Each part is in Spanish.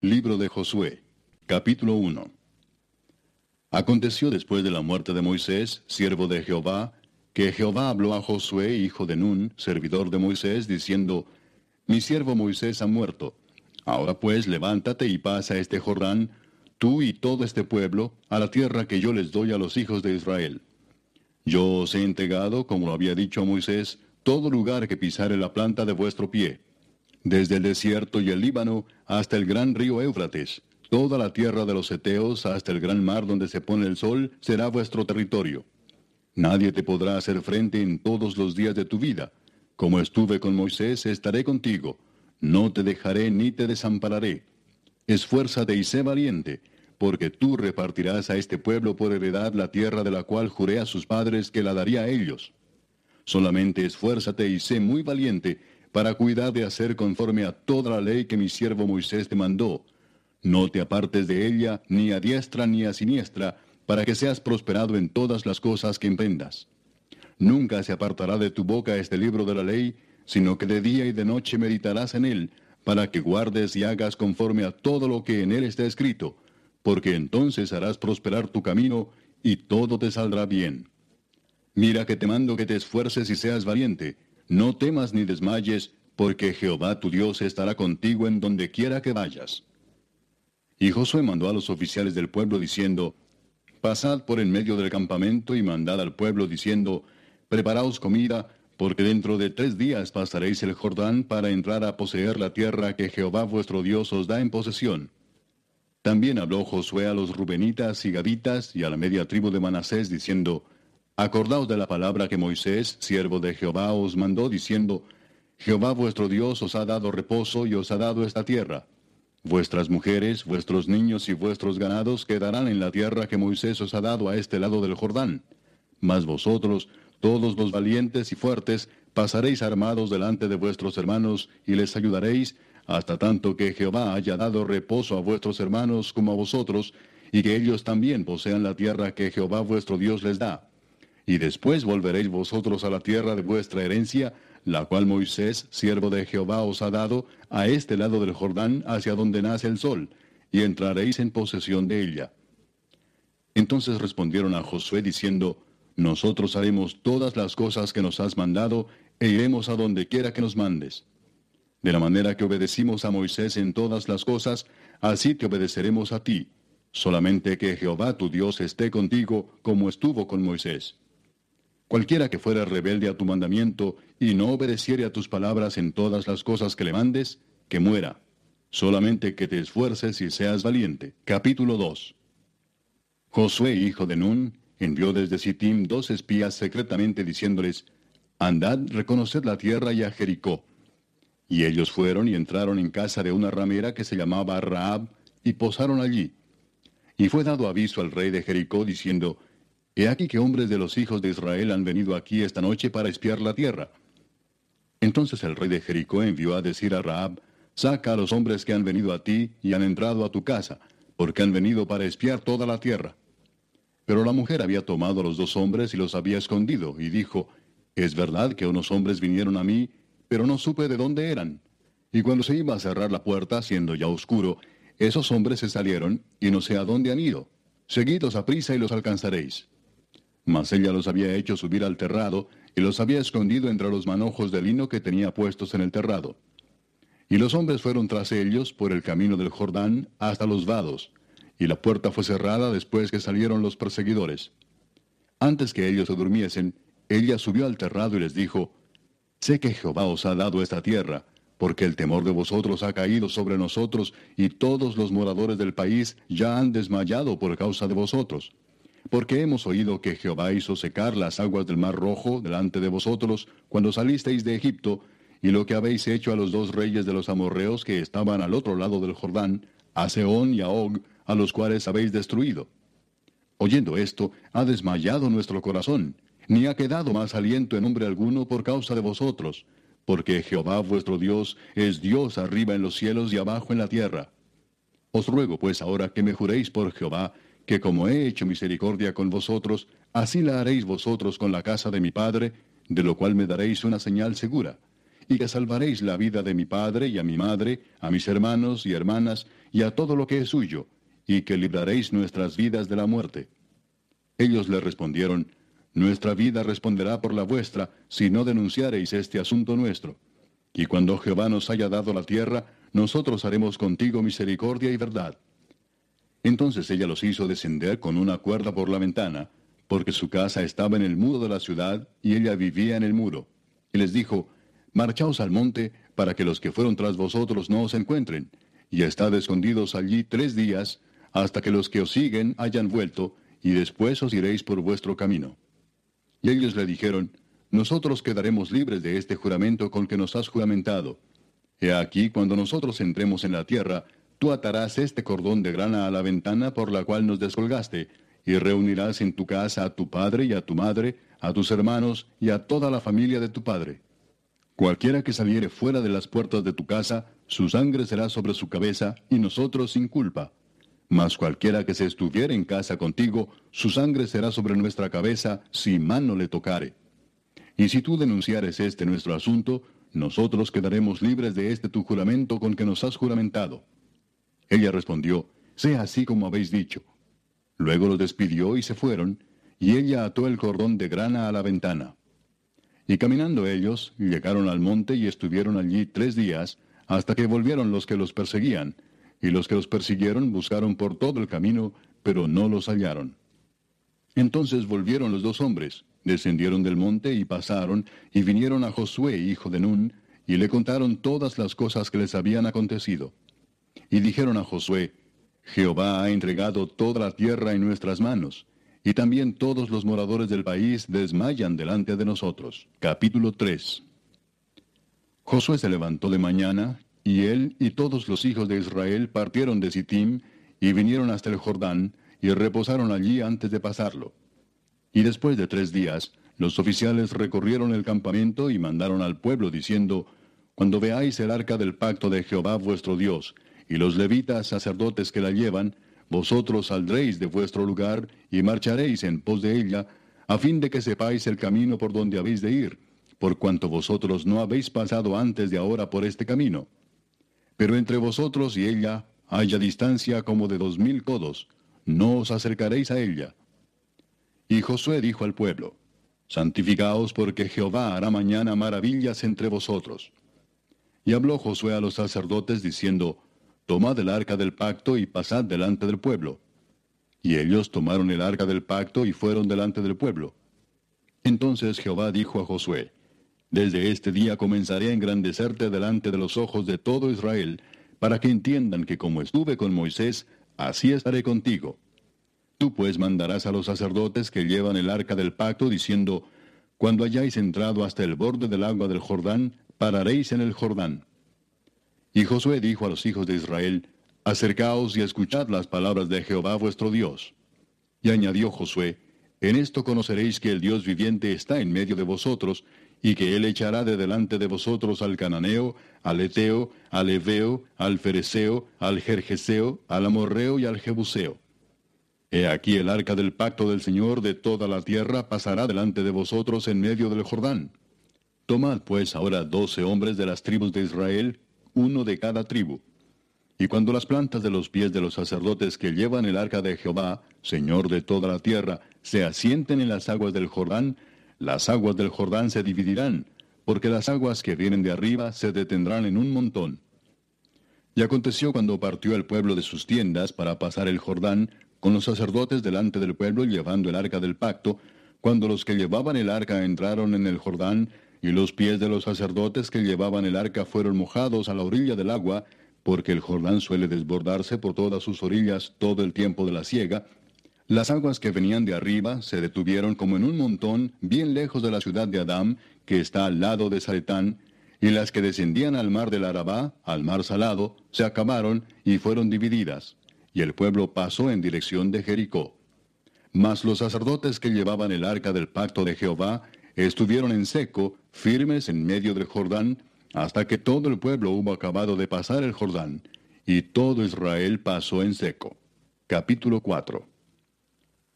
Libro de Josué, capítulo 1 Aconteció después de la muerte de Moisés, siervo de Jehová, que Jehová habló a Josué, hijo de Nun, servidor de Moisés, diciendo, Mi siervo Moisés ha muerto. Ahora pues levántate y pasa este Jordán, tú y todo este pueblo, a la tierra que yo les doy a los hijos de Israel. Yo os he entregado, como lo había dicho Moisés, todo lugar que pisare la planta de vuestro pie desde el desierto y el Líbano hasta el gran río Éufrates, toda la tierra de los Eteos hasta el gran mar donde se pone el sol será vuestro territorio. Nadie te podrá hacer frente en todos los días de tu vida. Como estuve con Moisés, estaré contigo. No te dejaré ni te desampararé. Esfuérzate y sé valiente, porque tú repartirás a este pueblo por heredad la tierra de la cual juré a sus padres que la daría a ellos. Solamente esfuérzate y sé muy valiente, para cuidar de hacer conforme a toda la ley que mi siervo Moisés te mandó. No te apartes de ella ni a diestra ni a siniestra, para que seas prosperado en todas las cosas que emprendas. Nunca se apartará de tu boca este libro de la ley, sino que de día y de noche meditarás en él, para que guardes y hagas conforme a todo lo que en él está escrito, porque entonces harás prosperar tu camino y todo te saldrá bien. Mira que te mando que te esfuerces y seas valiente, no temas ni desmayes, porque Jehová tu Dios estará contigo en donde quiera que vayas. Y Josué mandó a los oficiales del pueblo diciendo, Pasad por en medio del campamento y mandad al pueblo diciendo, Preparaos comida, porque dentro de tres días pasaréis el Jordán para entrar a poseer la tierra que Jehová vuestro Dios os da en posesión. También habló Josué a los Rubenitas y Gaditas y a la media tribu de Manasés diciendo, Acordaos de la palabra que Moisés, siervo de Jehová, os mandó diciendo, Jehová vuestro Dios os ha dado reposo y os ha dado esta tierra. Vuestras mujeres, vuestros niños y vuestros ganados quedarán en la tierra que Moisés os ha dado a este lado del Jordán. Mas vosotros, todos los valientes y fuertes, pasaréis armados delante de vuestros hermanos y les ayudaréis, hasta tanto que Jehová haya dado reposo a vuestros hermanos como a vosotros, y que ellos también posean la tierra que Jehová vuestro Dios les da y después volveréis vosotros a la tierra de vuestra herencia, la cual Moisés, siervo de Jehová, os ha dado, a este lado del Jordán, hacia donde nace el sol, y entraréis en posesión de ella. Entonces respondieron a Josué diciendo, Nosotros haremos todas las cosas que nos has mandado, e iremos a donde quiera que nos mandes. De la manera que obedecimos a Moisés en todas las cosas, así te obedeceremos a ti, solamente que Jehová tu Dios esté contigo como estuvo con Moisés. Cualquiera que fuera rebelde a tu mandamiento y no obedeciere a tus palabras en todas las cosas que le mandes, que muera. Solamente que te esfuerces y seas valiente. Capítulo 2 Josué, hijo de Nun, envió desde Sittim dos espías secretamente diciéndoles, Andad, reconoced la tierra y a Jericó. Y ellos fueron y entraron en casa de una ramera que se llamaba Raab, y posaron allí. Y fue dado aviso al rey de Jericó diciendo, He aquí que hombres de los hijos de Israel han venido aquí esta noche para espiar la tierra. Entonces el rey de Jericó envió a decir a Raab, Saca a los hombres que han venido a ti y han entrado a tu casa, porque han venido para espiar toda la tierra. Pero la mujer había tomado a los dos hombres y los había escondido, y dijo, Es verdad que unos hombres vinieron a mí, pero no supe de dónde eran. Y cuando se iba a cerrar la puerta, siendo ya oscuro, esos hombres se salieron, y no sé a dónde han ido. Seguidlos a prisa y los alcanzaréis. Mas ella los había hecho subir al terrado y los había escondido entre los manojos de lino que tenía puestos en el terrado. Y los hombres fueron tras ellos por el camino del Jordán hasta los vados, y la puerta fue cerrada después que salieron los perseguidores. Antes que ellos se durmiesen, ella subió al terrado y les dijo, Sé que Jehová os ha dado esta tierra, porque el temor de vosotros ha caído sobre nosotros, y todos los moradores del país ya han desmayado por causa de vosotros porque hemos oído que Jehová hizo secar las aguas del mar rojo delante de vosotros cuando salisteis de Egipto, y lo que habéis hecho a los dos reyes de los amorreos que estaban al otro lado del Jordán, a Seón y a Og, a los cuales habéis destruido. Oyendo esto, ha desmayado nuestro corazón, ni ha quedado más aliento en hombre alguno por causa de vosotros, porque Jehová vuestro Dios es Dios arriba en los cielos y abajo en la tierra. Os ruego pues ahora que me juréis por Jehová, que como he hecho misericordia con vosotros, así la haréis vosotros con la casa de mi Padre, de lo cual me daréis una señal segura. y que salvaréis la vida de mi padre y a mi madre, a mis hermanos y hermanas, y a todo lo que es suyo, y que libraréis nuestras vidas de la muerte. Ellos le respondieron, Nuestra vida responderá por la vuestra, si no denunciareis este asunto nuestro. Y cuando Jehová nos haya dado la tierra, nosotros haremos contigo misericordia y verdad. Entonces ella los hizo descender con una cuerda por la ventana, porque su casa estaba en el muro de la ciudad, y ella vivía en el muro. Y les dijo, Marchaos al monte, para que los que fueron tras vosotros no os encuentren, y estad escondidos allí tres días, hasta que los que os siguen hayan vuelto, y después os iréis por vuestro camino. Y ellos le dijeron, Nosotros quedaremos libres de este juramento con que nos has juramentado. He aquí, cuando nosotros entremos en la tierra, tú atarás este cordón de grana a la ventana por la cual nos descolgaste, y reunirás en tu casa a tu padre y a tu madre, a tus hermanos y a toda la familia de tu padre. Cualquiera que saliere fuera de las puertas de tu casa, su sangre será sobre su cabeza, y nosotros sin culpa. Mas cualquiera que se estuviere en casa contigo, su sangre será sobre nuestra cabeza, si mano le tocare. Y si tú denunciares este nuestro asunto, nosotros quedaremos libres de este tu juramento con que nos has juramentado. Ella respondió, Sea así como habéis dicho. Luego los despidió y se fueron, y ella ató el cordón de grana a la ventana. Y caminando ellos, llegaron al monte y estuvieron allí tres días, hasta que volvieron los que los perseguían, y los que los persiguieron buscaron por todo el camino, pero no los hallaron. Entonces volvieron los dos hombres, descendieron del monte y pasaron, y vinieron a Josué, hijo de Nun, y le contaron todas las cosas que les habían acontecido. Y dijeron a Josué, Jehová ha entregado toda la tierra en nuestras manos, y también todos los moradores del país desmayan delante de nosotros. Capítulo 3 Josué se levantó de mañana, y él y todos los hijos de Israel partieron de Sittim, y vinieron hasta el Jordán, y reposaron allí antes de pasarlo. Y después de tres días, los oficiales recorrieron el campamento y mandaron al pueblo diciendo, Cuando veáis el arca del pacto de Jehová vuestro Dios, y los levitas sacerdotes que la llevan, vosotros saldréis de vuestro lugar y marcharéis en pos de ella, a fin de que sepáis el camino por donde habéis de ir, por cuanto vosotros no habéis pasado antes de ahora por este camino. Pero entre vosotros y ella haya distancia como de dos mil codos, no os acercaréis a ella. Y Josué dijo al pueblo, Santificaos porque Jehová hará mañana maravillas entre vosotros. Y habló Josué a los sacerdotes diciendo, Tomad el arca del pacto y pasad delante del pueblo. Y ellos tomaron el arca del pacto y fueron delante del pueblo. Entonces Jehová dijo a Josué, Desde este día comenzaré a engrandecerte delante de los ojos de todo Israel, para que entiendan que como estuve con Moisés, así estaré contigo. Tú pues mandarás a los sacerdotes que llevan el arca del pacto, diciendo, Cuando hayáis entrado hasta el borde del agua del Jordán, pararéis en el Jordán. Y Josué dijo a los hijos de Israel, Acercaos y escuchad las palabras de Jehová vuestro Dios. Y añadió Josué, En esto conoceréis que el Dios viviente está en medio de vosotros, y que él echará de delante de vosotros al cananeo, al eteo, al eveo, al fereceo, al jerjeseo, al amorreo y al jebuseo. He aquí el arca del pacto del Señor de toda la tierra pasará delante de vosotros en medio del Jordán. Tomad pues ahora doce hombres de las tribus de Israel, uno de cada tribu. Y cuando las plantas de los pies de los sacerdotes que llevan el arca de Jehová, Señor de toda la tierra, se asienten en las aguas del Jordán, las aguas del Jordán se dividirán, porque las aguas que vienen de arriba se detendrán en un montón. Y aconteció cuando partió el pueblo de sus tiendas para pasar el Jordán, con los sacerdotes delante del pueblo llevando el arca del pacto, cuando los que llevaban el arca entraron en el Jordán, y los pies de los sacerdotes que llevaban el arca fueron mojados a la orilla del agua, porque el Jordán suele desbordarse por todas sus orillas todo el tiempo de la siega, las aguas que venían de arriba se detuvieron como en un montón bien lejos de la ciudad de Adám, que está al lado de Saretán, y las que descendían al mar del Arabá, al mar salado, se acabaron y fueron divididas, y el pueblo pasó en dirección de Jericó. Mas los sacerdotes que llevaban el arca del pacto de Jehová estuvieron en seco, firmes en medio del Jordán, hasta que todo el pueblo hubo acabado de pasar el Jordán, y todo Israel pasó en seco. Capítulo 4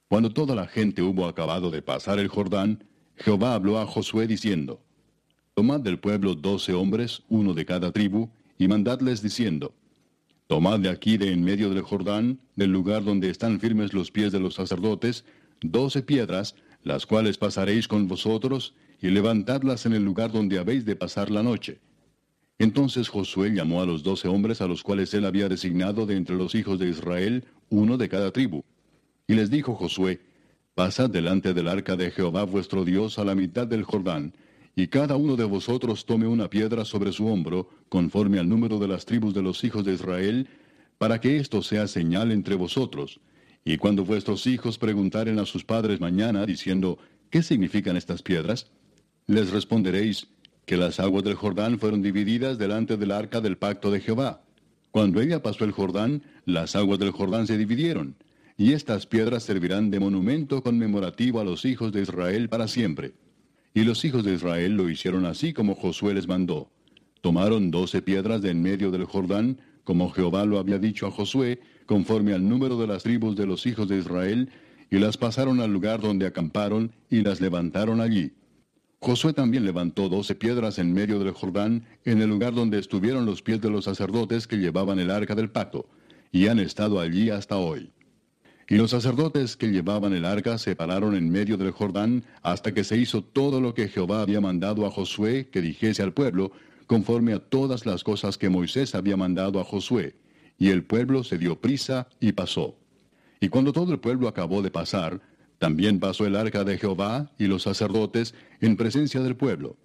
Cuando toda la gente hubo acabado de pasar el Jordán, Jehová habló a Josué diciendo, Tomad del pueblo doce hombres, uno de cada tribu, y mandadles diciendo, Tomad de aquí de en medio del Jordán, del lugar donde están firmes los pies de los sacerdotes, doce piedras, las cuales pasaréis con vosotros, y levantadlas en el lugar donde habéis de pasar la noche. Entonces Josué llamó a los doce hombres a los cuales él había designado de entre los hijos de Israel, uno de cada tribu. Y les dijo Josué, Pasad delante del arca de Jehová vuestro Dios a la mitad del Jordán, y cada uno de vosotros tome una piedra sobre su hombro, conforme al número de las tribus de los hijos de Israel, para que esto sea señal entre vosotros. Y cuando vuestros hijos preguntaren a sus padres mañana, diciendo, ¿qué significan estas piedras? Les responderéis, que las aguas del Jordán fueron divididas delante del arca del pacto de Jehová. Cuando ella pasó el Jordán, las aguas del Jordán se dividieron, y estas piedras servirán de monumento conmemorativo a los hijos de Israel para siempre. Y los hijos de Israel lo hicieron así como Josué les mandó. Tomaron doce piedras de en medio del Jordán, como Jehová lo había dicho a Josué, conforme al número de las tribus de los hijos de Israel, y las pasaron al lugar donde acamparon, y las levantaron allí. Josué también levantó doce piedras en medio del Jordán, en el lugar donde estuvieron los pies de los sacerdotes que llevaban el arca del pacto, y han estado allí hasta hoy. Y los sacerdotes que llevaban el arca se pararon en medio del Jordán hasta que se hizo todo lo que Jehová había mandado a Josué que dijese al pueblo, conforme a todas las cosas que Moisés había mandado a Josué. Y el pueblo se dio prisa y pasó. Y cuando todo el pueblo acabó de pasar, también pasó el arca de Jehová y los sacerdotes en presencia del pueblo.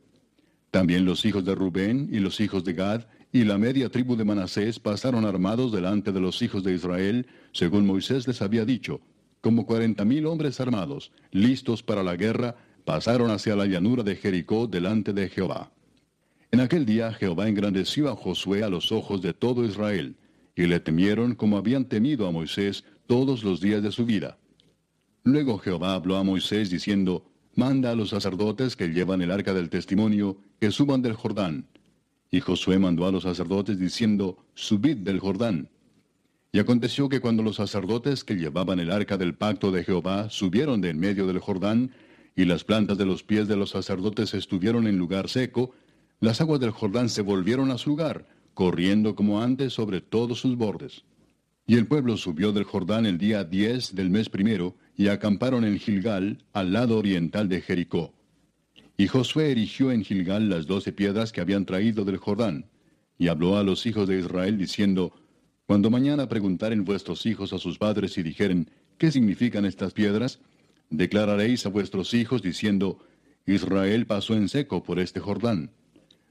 También los hijos de Rubén y los hijos de Gad y la media tribu de Manasés pasaron armados delante de los hijos de Israel, según Moisés les había dicho, como cuarenta mil hombres armados, listos para la guerra, pasaron hacia la llanura de Jericó delante de Jehová. En aquel día Jehová engrandeció a Josué a los ojos de todo Israel, y le temieron como habían temido a Moisés todos los días de su vida. Luego Jehová habló a Moisés diciendo, Manda a los sacerdotes que llevan el arca del testimonio, que suban del Jordán, y Josué mandó a los sacerdotes diciendo, Subid del Jordán. Y aconteció que cuando los sacerdotes que llevaban el arca del pacto de Jehová subieron de en medio del Jordán, y las plantas de los pies de los sacerdotes estuvieron en lugar seco, las aguas del Jordán se volvieron a su lugar, corriendo como antes sobre todos sus bordes. Y el pueblo subió del Jordán el día diez del mes primero, y acamparon en Gilgal, al lado oriental de Jericó. Y Josué erigió en Gilgal las doce piedras que habían traído del Jordán, y habló a los hijos de Israel diciendo, Cuando mañana preguntaren vuestros hijos a sus padres y dijeren, ¿qué significan estas piedras? Declararéis a vuestros hijos diciendo, Israel pasó en seco por este Jordán.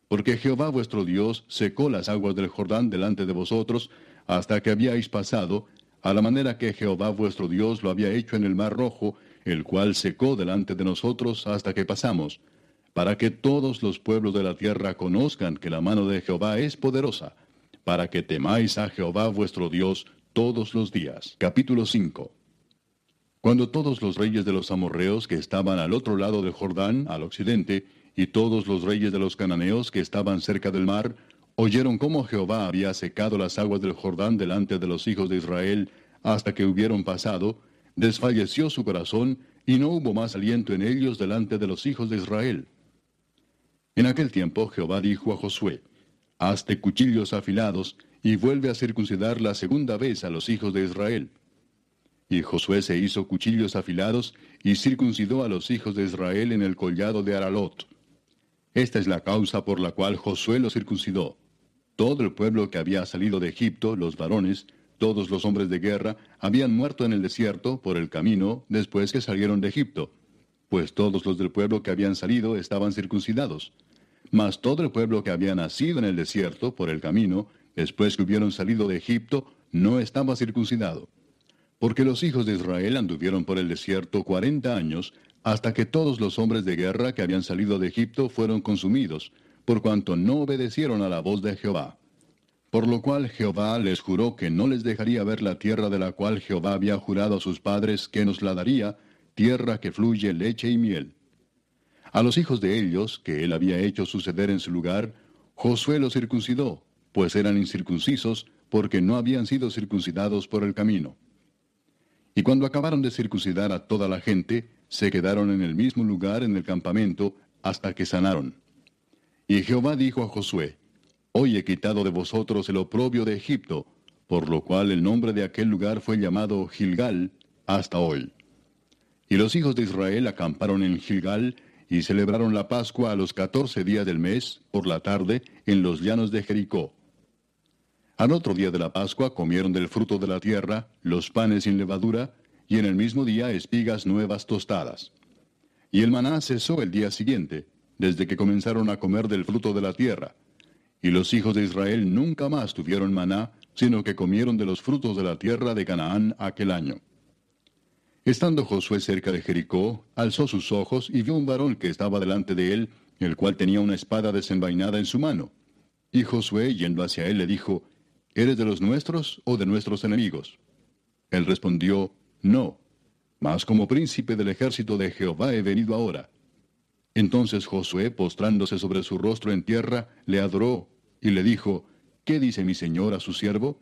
Porque Jehová vuestro Dios secó las aguas del Jordán delante de vosotros, hasta que habíais pasado, a la manera que Jehová vuestro Dios lo había hecho en el mar rojo, el cual secó delante de nosotros hasta que pasamos para que todos los pueblos de la tierra conozcan que la mano de Jehová es poderosa, para que temáis a Jehová vuestro Dios todos los días. Capítulo 5 Cuando todos los reyes de los amorreos que estaban al otro lado del Jordán, al occidente, y todos los reyes de los cananeos que estaban cerca del mar, oyeron cómo Jehová había secado las aguas del Jordán delante de los hijos de Israel hasta que hubieron pasado, desfalleció su corazón y no hubo más aliento en ellos delante de los hijos de Israel. En aquel tiempo Jehová dijo a Josué, Hazte cuchillos afilados y vuelve a circuncidar la segunda vez a los hijos de Israel. Y Josué se hizo cuchillos afilados y circuncidó a los hijos de Israel en el collado de Aralot. Esta es la causa por la cual Josué los circuncidó. Todo el pueblo que había salido de Egipto, los varones, todos los hombres de guerra, habían muerto en el desierto por el camino después que salieron de Egipto, pues todos los del pueblo que habían salido estaban circuncidados. Mas todo el pueblo que había nacido en el desierto por el camino, después que hubieron salido de Egipto, no estaba circuncidado. Porque los hijos de Israel anduvieron por el desierto cuarenta años, hasta que todos los hombres de guerra que habían salido de Egipto fueron consumidos, por cuanto no obedecieron a la voz de Jehová. Por lo cual Jehová les juró que no les dejaría ver la tierra de la cual Jehová había jurado a sus padres que nos la daría, tierra que fluye leche y miel. A los hijos de ellos, que él había hecho suceder en su lugar, Josué los circuncidó, pues eran incircuncisos, porque no habían sido circuncidados por el camino. Y cuando acabaron de circuncidar a toda la gente, se quedaron en el mismo lugar en el campamento hasta que sanaron. Y Jehová dijo a Josué, Hoy he quitado de vosotros el oprobio de Egipto, por lo cual el nombre de aquel lugar fue llamado Gilgal hasta hoy. Y los hijos de Israel acamparon en Gilgal y celebraron la Pascua a los catorce días del mes, por la tarde, en los llanos de Jericó. Al otro día de la Pascua comieron del fruto de la tierra, los panes sin levadura, y en el mismo día espigas nuevas tostadas. Y el maná cesó el día siguiente, desde que comenzaron a comer del fruto de la tierra. Y los hijos de Israel nunca más tuvieron maná, sino que comieron de los frutos de la tierra de Canaán aquel año. Estando Josué cerca de Jericó, alzó sus ojos y vio un varón que estaba delante de él, el cual tenía una espada desenvainada en su mano. Y Josué, yendo hacia él, le dijo, ¿Eres de los nuestros o de nuestros enemigos? Él respondió, No, mas como príncipe del ejército de Jehová he venido ahora. Entonces Josué, postrándose sobre su rostro en tierra, le adoró, y le dijo, ¿Qué dice mi señor a su siervo?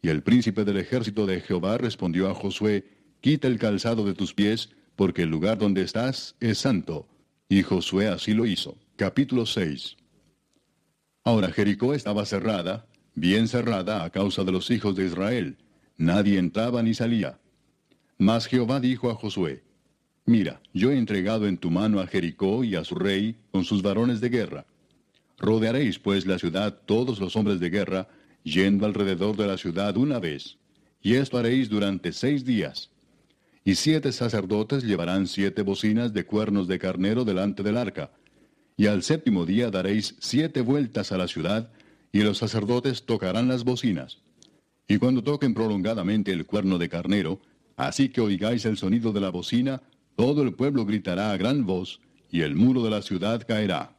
Y el príncipe del ejército de Jehová respondió a Josué, Quita el calzado de tus pies, porque el lugar donde estás es santo. Y Josué así lo hizo. Capítulo 6. Ahora Jericó estaba cerrada, bien cerrada a causa de los hijos de Israel. Nadie entraba ni salía. Mas Jehová dijo a Josué, Mira, yo he entregado en tu mano a Jericó y a su rey con sus varones de guerra. Rodearéis pues la ciudad todos los hombres de guerra, yendo alrededor de la ciudad una vez. Y esto haréis durante seis días. Y siete sacerdotes llevarán siete bocinas de cuernos de carnero delante del arca. Y al séptimo día daréis siete vueltas a la ciudad, y los sacerdotes tocarán las bocinas. Y cuando toquen prolongadamente el cuerno de carnero, así que oigáis el sonido de la bocina, todo el pueblo gritará a gran voz, y el muro de la ciudad caerá.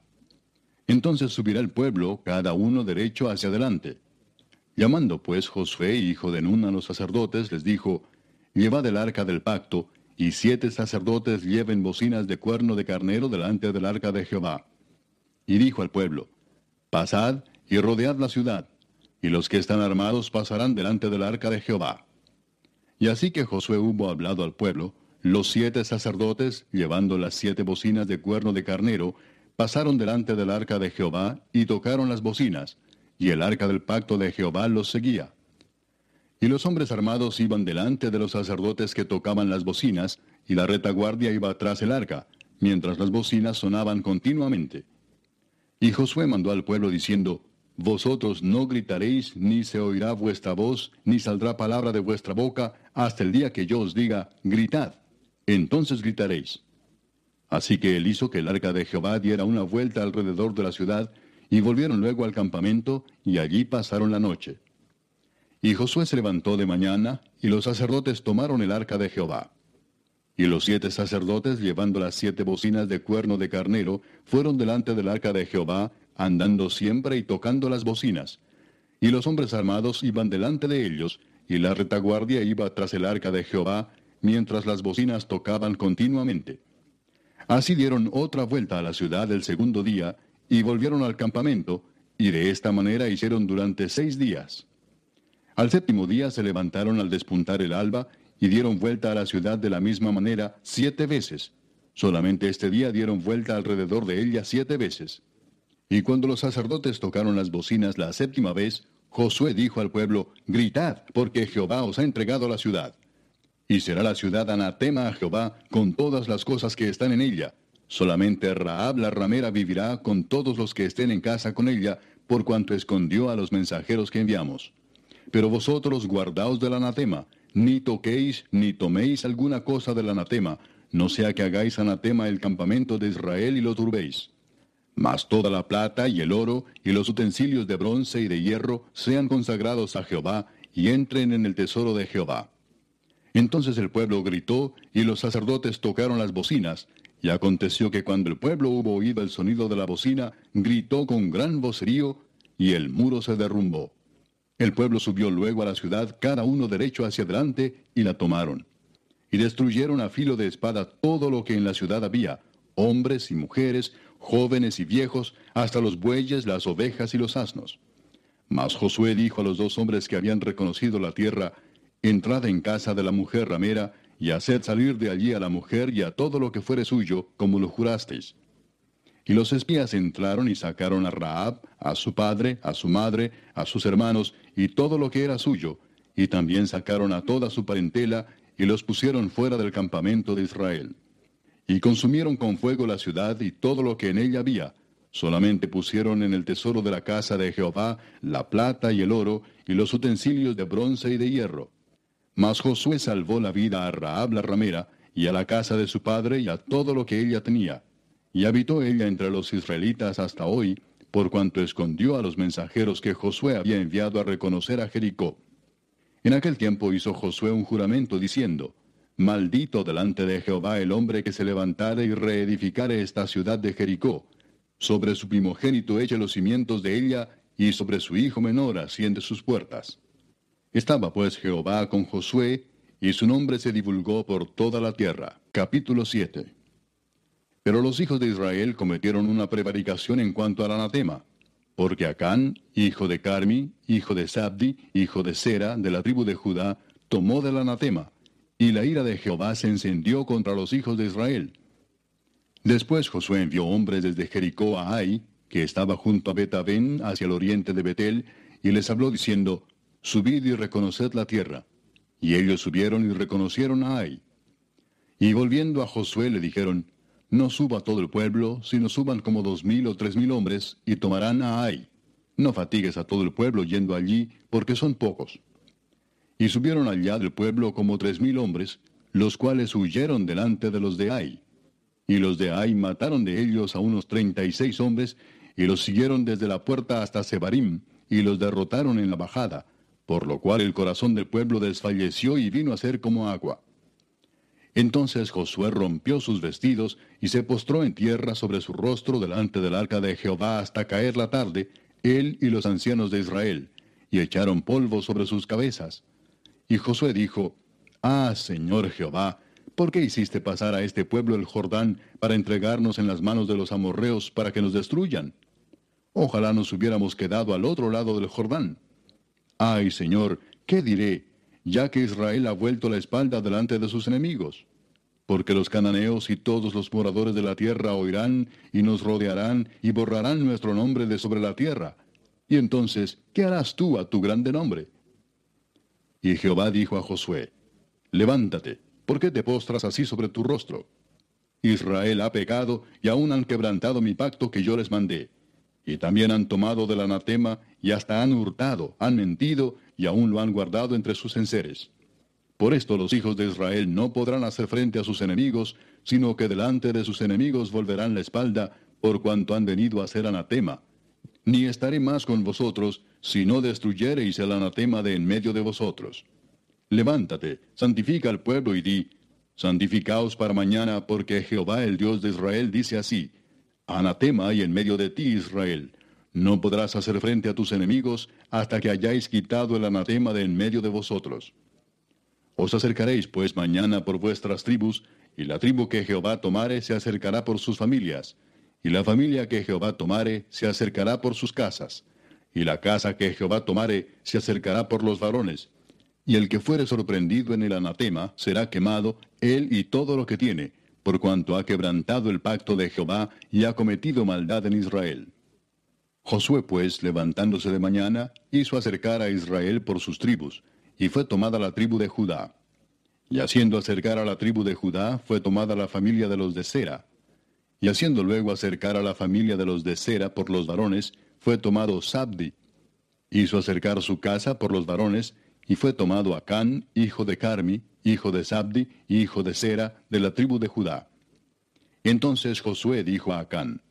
Entonces subirá el pueblo, cada uno derecho hacia adelante. Llamando pues Josué, hijo de Nun, a los sacerdotes, les dijo, Llevad el arca del pacto, y siete sacerdotes lleven bocinas de cuerno de carnero delante del arca de Jehová. Y dijo al pueblo, Pasad y rodead la ciudad, y los que están armados pasarán delante del arca de Jehová. Y así que Josué hubo hablado al pueblo, los siete sacerdotes, llevando las siete bocinas de cuerno de carnero, pasaron delante del arca de Jehová y tocaron las bocinas, y el arca del pacto de Jehová los seguía. Y los hombres armados iban delante de los sacerdotes que tocaban las bocinas, y la retaguardia iba tras el arca, mientras las bocinas sonaban continuamente. Y Josué mandó al pueblo diciendo, Vosotros no gritaréis, ni se oirá vuestra voz, ni saldrá palabra de vuestra boca, hasta el día que yo os diga, gritad. Entonces gritaréis. Así que él hizo que el arca de Jehová diera una vuelta alrededor de la ciudad, y volvieron luego al campamento, y allí pasaron la noche. Y Josué se levantó de mañana, y los sacerdotes tomaron el arca de Jehová. Y los siete sacerdotes, llevando las siete bocinas de cuerno de carnero, fueron delante del arca de Jehová, andando siempre y tocando las bocinas. Y los hombres armados iban delante de ellos, y la retaguardia iba tras el arca de Jehová, mientras las bocinas tocaban continuamente. Así dieron otra vuelta a la ciudad el segundo día, y volvieron al campamento, y de esta manera hicieron durante seis días. Al séptimo día se levantaron al despuntar el alba y dieron vuelta a la ciudad de la misma manera siete veces. Solamente este día dieron vuelta alrededor de ella siete veces. Y cuando los sacerdotes tocaron las bocinas la séptima vez, Josué dijo al pueblo, Gritad, porque Jehová os ha entregado la ciudad. Y será la ciudad anatema a Jehová con todas las cosas que están en ella. Solamente Raab la ramera vivirá con todos los que estén en casa con ella, por cuanto escondió a los mensajeros que enviamos. Pero vosotros guardaos del anatema, ni toquéis ni toméis alguna cosa del anatema, no sea que hagáis anatema el campamento de Israel y lo turbéis. Mas toda la plata y el oro y los utensilios de bronce y de hierro sean consagrados a Jehová y entren en el tesoro de Jehová. Entonces el pueblo gritó y los sacerdotes tocaron las bocinas, y aconteció que cuando el pueblo hubo oído el sonido de la bocina, gritó con gran vocerío, y el muro se derrumbó. El pueblo subió luego a la ciudad, cada uno derecho hacia adelante, y la tomaron. Y destruyeron a filo de espada todo lo que en la ciudad había, hombres y mujeres, jóvenes y viejos, hasta los bueyes, las ovejas y los asnos. Mas Josué dijo a los dos hombres que habían reconocido la tierra, Entrad en casa de la mujer ramera, y haced salir de allí a la mujer y a todo lo que fuere suyo, como lo jurasteis. Y los espías entraron y sacaron a Raab, a su padre, a su madre, a sus hermanos, y todo lo que era suyo, y también sacaron a toda su parentela, y los pusieron fuera del campamento de Israel. Y consumieron con fuego la ciudad y todo lo que en ella había, solamente pusieron en el tesoro de la casa de Jehová la plata y el oro, y los utensilios de bronce y de hierro. Mas Josué salvó la vida a Raab la ramera, y a la casa de su padre, y a todo lo que ella tenía y habitó ella entre los israelitas hasta hoy, por cuanto escondió a los mensajeros que Josué había enviado a reconocer a Jericó. En aquel tiempo hizo Josué un juramento diciendo, Maldito delante de Jehová el hombre que se levantare y reedificare esta ciudad de Jericó. Sobre su primogénito eche los cimientos de ella, y sobre su hijo menor asciende sus puertas. Estaba pues Jehová con Josué, y su nombre se divulgó por toda la tierra. Capítulo 7 pero los hijos de Israel cometieron una prevaricación en cuanto al anatema, porque Acán, hijo de Carmi, hijo de Sabdi, hijo de Sera, de la tribu de Judá, tomó del anatema, y la ira de Jehová se encendió contra los hijos de Israel. Después Josué envió hombres desde Jericó a Ai, que estaba junto a Betabén, hacia el oriente de Betel, y les habló diciendo, Subid y reconoced la tierra. Y ellos subieron y reconocieron a Ai. Y volviendo a Josué le dijeron, no suba todo el pueblo, sino suban como dos mil o tres mil hombres, y tomarán a Ai. No fatigues a todo el pueblo yendo allí, porque son pocos. Y subieron allá del pueblo como tres mil hombres, los cuales huyeron delante de los de Ai. Y los de Ai mataron de ellos a unos treinta y seis hombres, y los siguieron desde la puerta hasta Sebarim, y los derrotaron en la bajada, por lo cual el corazón del pueblo desfalleció y vino a ser como agua. Entonces Josué rompió sus vestidos y se postró en tierra sobre su rostro delante del arca de Jehová hasta caer la tarde, él y los ancianos de Israel, y echaron polvo sobre sus cabezas. Y Josué dijo, Ah, Señor Jehová, ¿por qué hiciste pasar a este pueblo el Jordán para entregarnos en las manos de los amorreos para que nos destruyan? Ojalá nos hubiéramos quedado al otro lado del Jordán. Ay, Señor, ¿qué diré? Ya que Israel ha vuelto la espalda delante de sus enemigos. Porque los cananeos y todos los moradores de la tierra oirán y nos rodearán y borrarán nuestro nombre de sobre la tierra. Y entonces, ¿qué harás tú a tu grande nombre? Y Jehová dijo a Josué, Levántate, ¿por qué te postras así sobre tu rostro? Israel ha pecado y aún han quebrantado mi pacto que yo les mandé. Y también han tomado del anatema y hasta han hurtado, han mentido y aún lo han guardado entre sus enseres. Por esto los hijos de Israel no podrán hacer frente a sus enemigos, sino que delante de sus enemigos volverán la espalda, por cuanto han venido a ser anatema. Ni estaré más con vosotros, si no destruyereis el anatema de en medio de vosotros. Levántate, santifica al pueblo y di, santificaos para mañana, porque Jehová el Dios de Israel dice así, anatema hay en medio de ti, Israel no podrás hacer frente a tus enemigos hasta que hayáis quitado el anatema de en medio de vosotros. Os acercaréis pues mañana por vuestras tribus, y la tribu que Jehová tomare se acercará por sus familias, y la familia que Jehová tomare se acercará por sus casas, y la casa que Jehová tomare se acercará por los varones, y el que fuere sorprendido en el anatema será quemado, él y todo lo que tiene, por cuanto ha quebrantado el pacto de Jehová y ha cometido maldad en Israel. Josué pues, levantándose de mañana, hizo acercar a Israel por sus tribus, y fue tomada la tribu de Judá. Y haciendo acercar a la tribu de Judá, fue tomada la familia de los de Sera. Y haciendo luego acercar a la familia de los de Sera por los varones, fue tomado Sabdi. Hizo acercar su casa por los varones, y fue tomado Acán, hijo de Carmi, hijo de Sabdi, hijo de Sera, de la tribu de Judá. Entonces Josué dijo a Acán,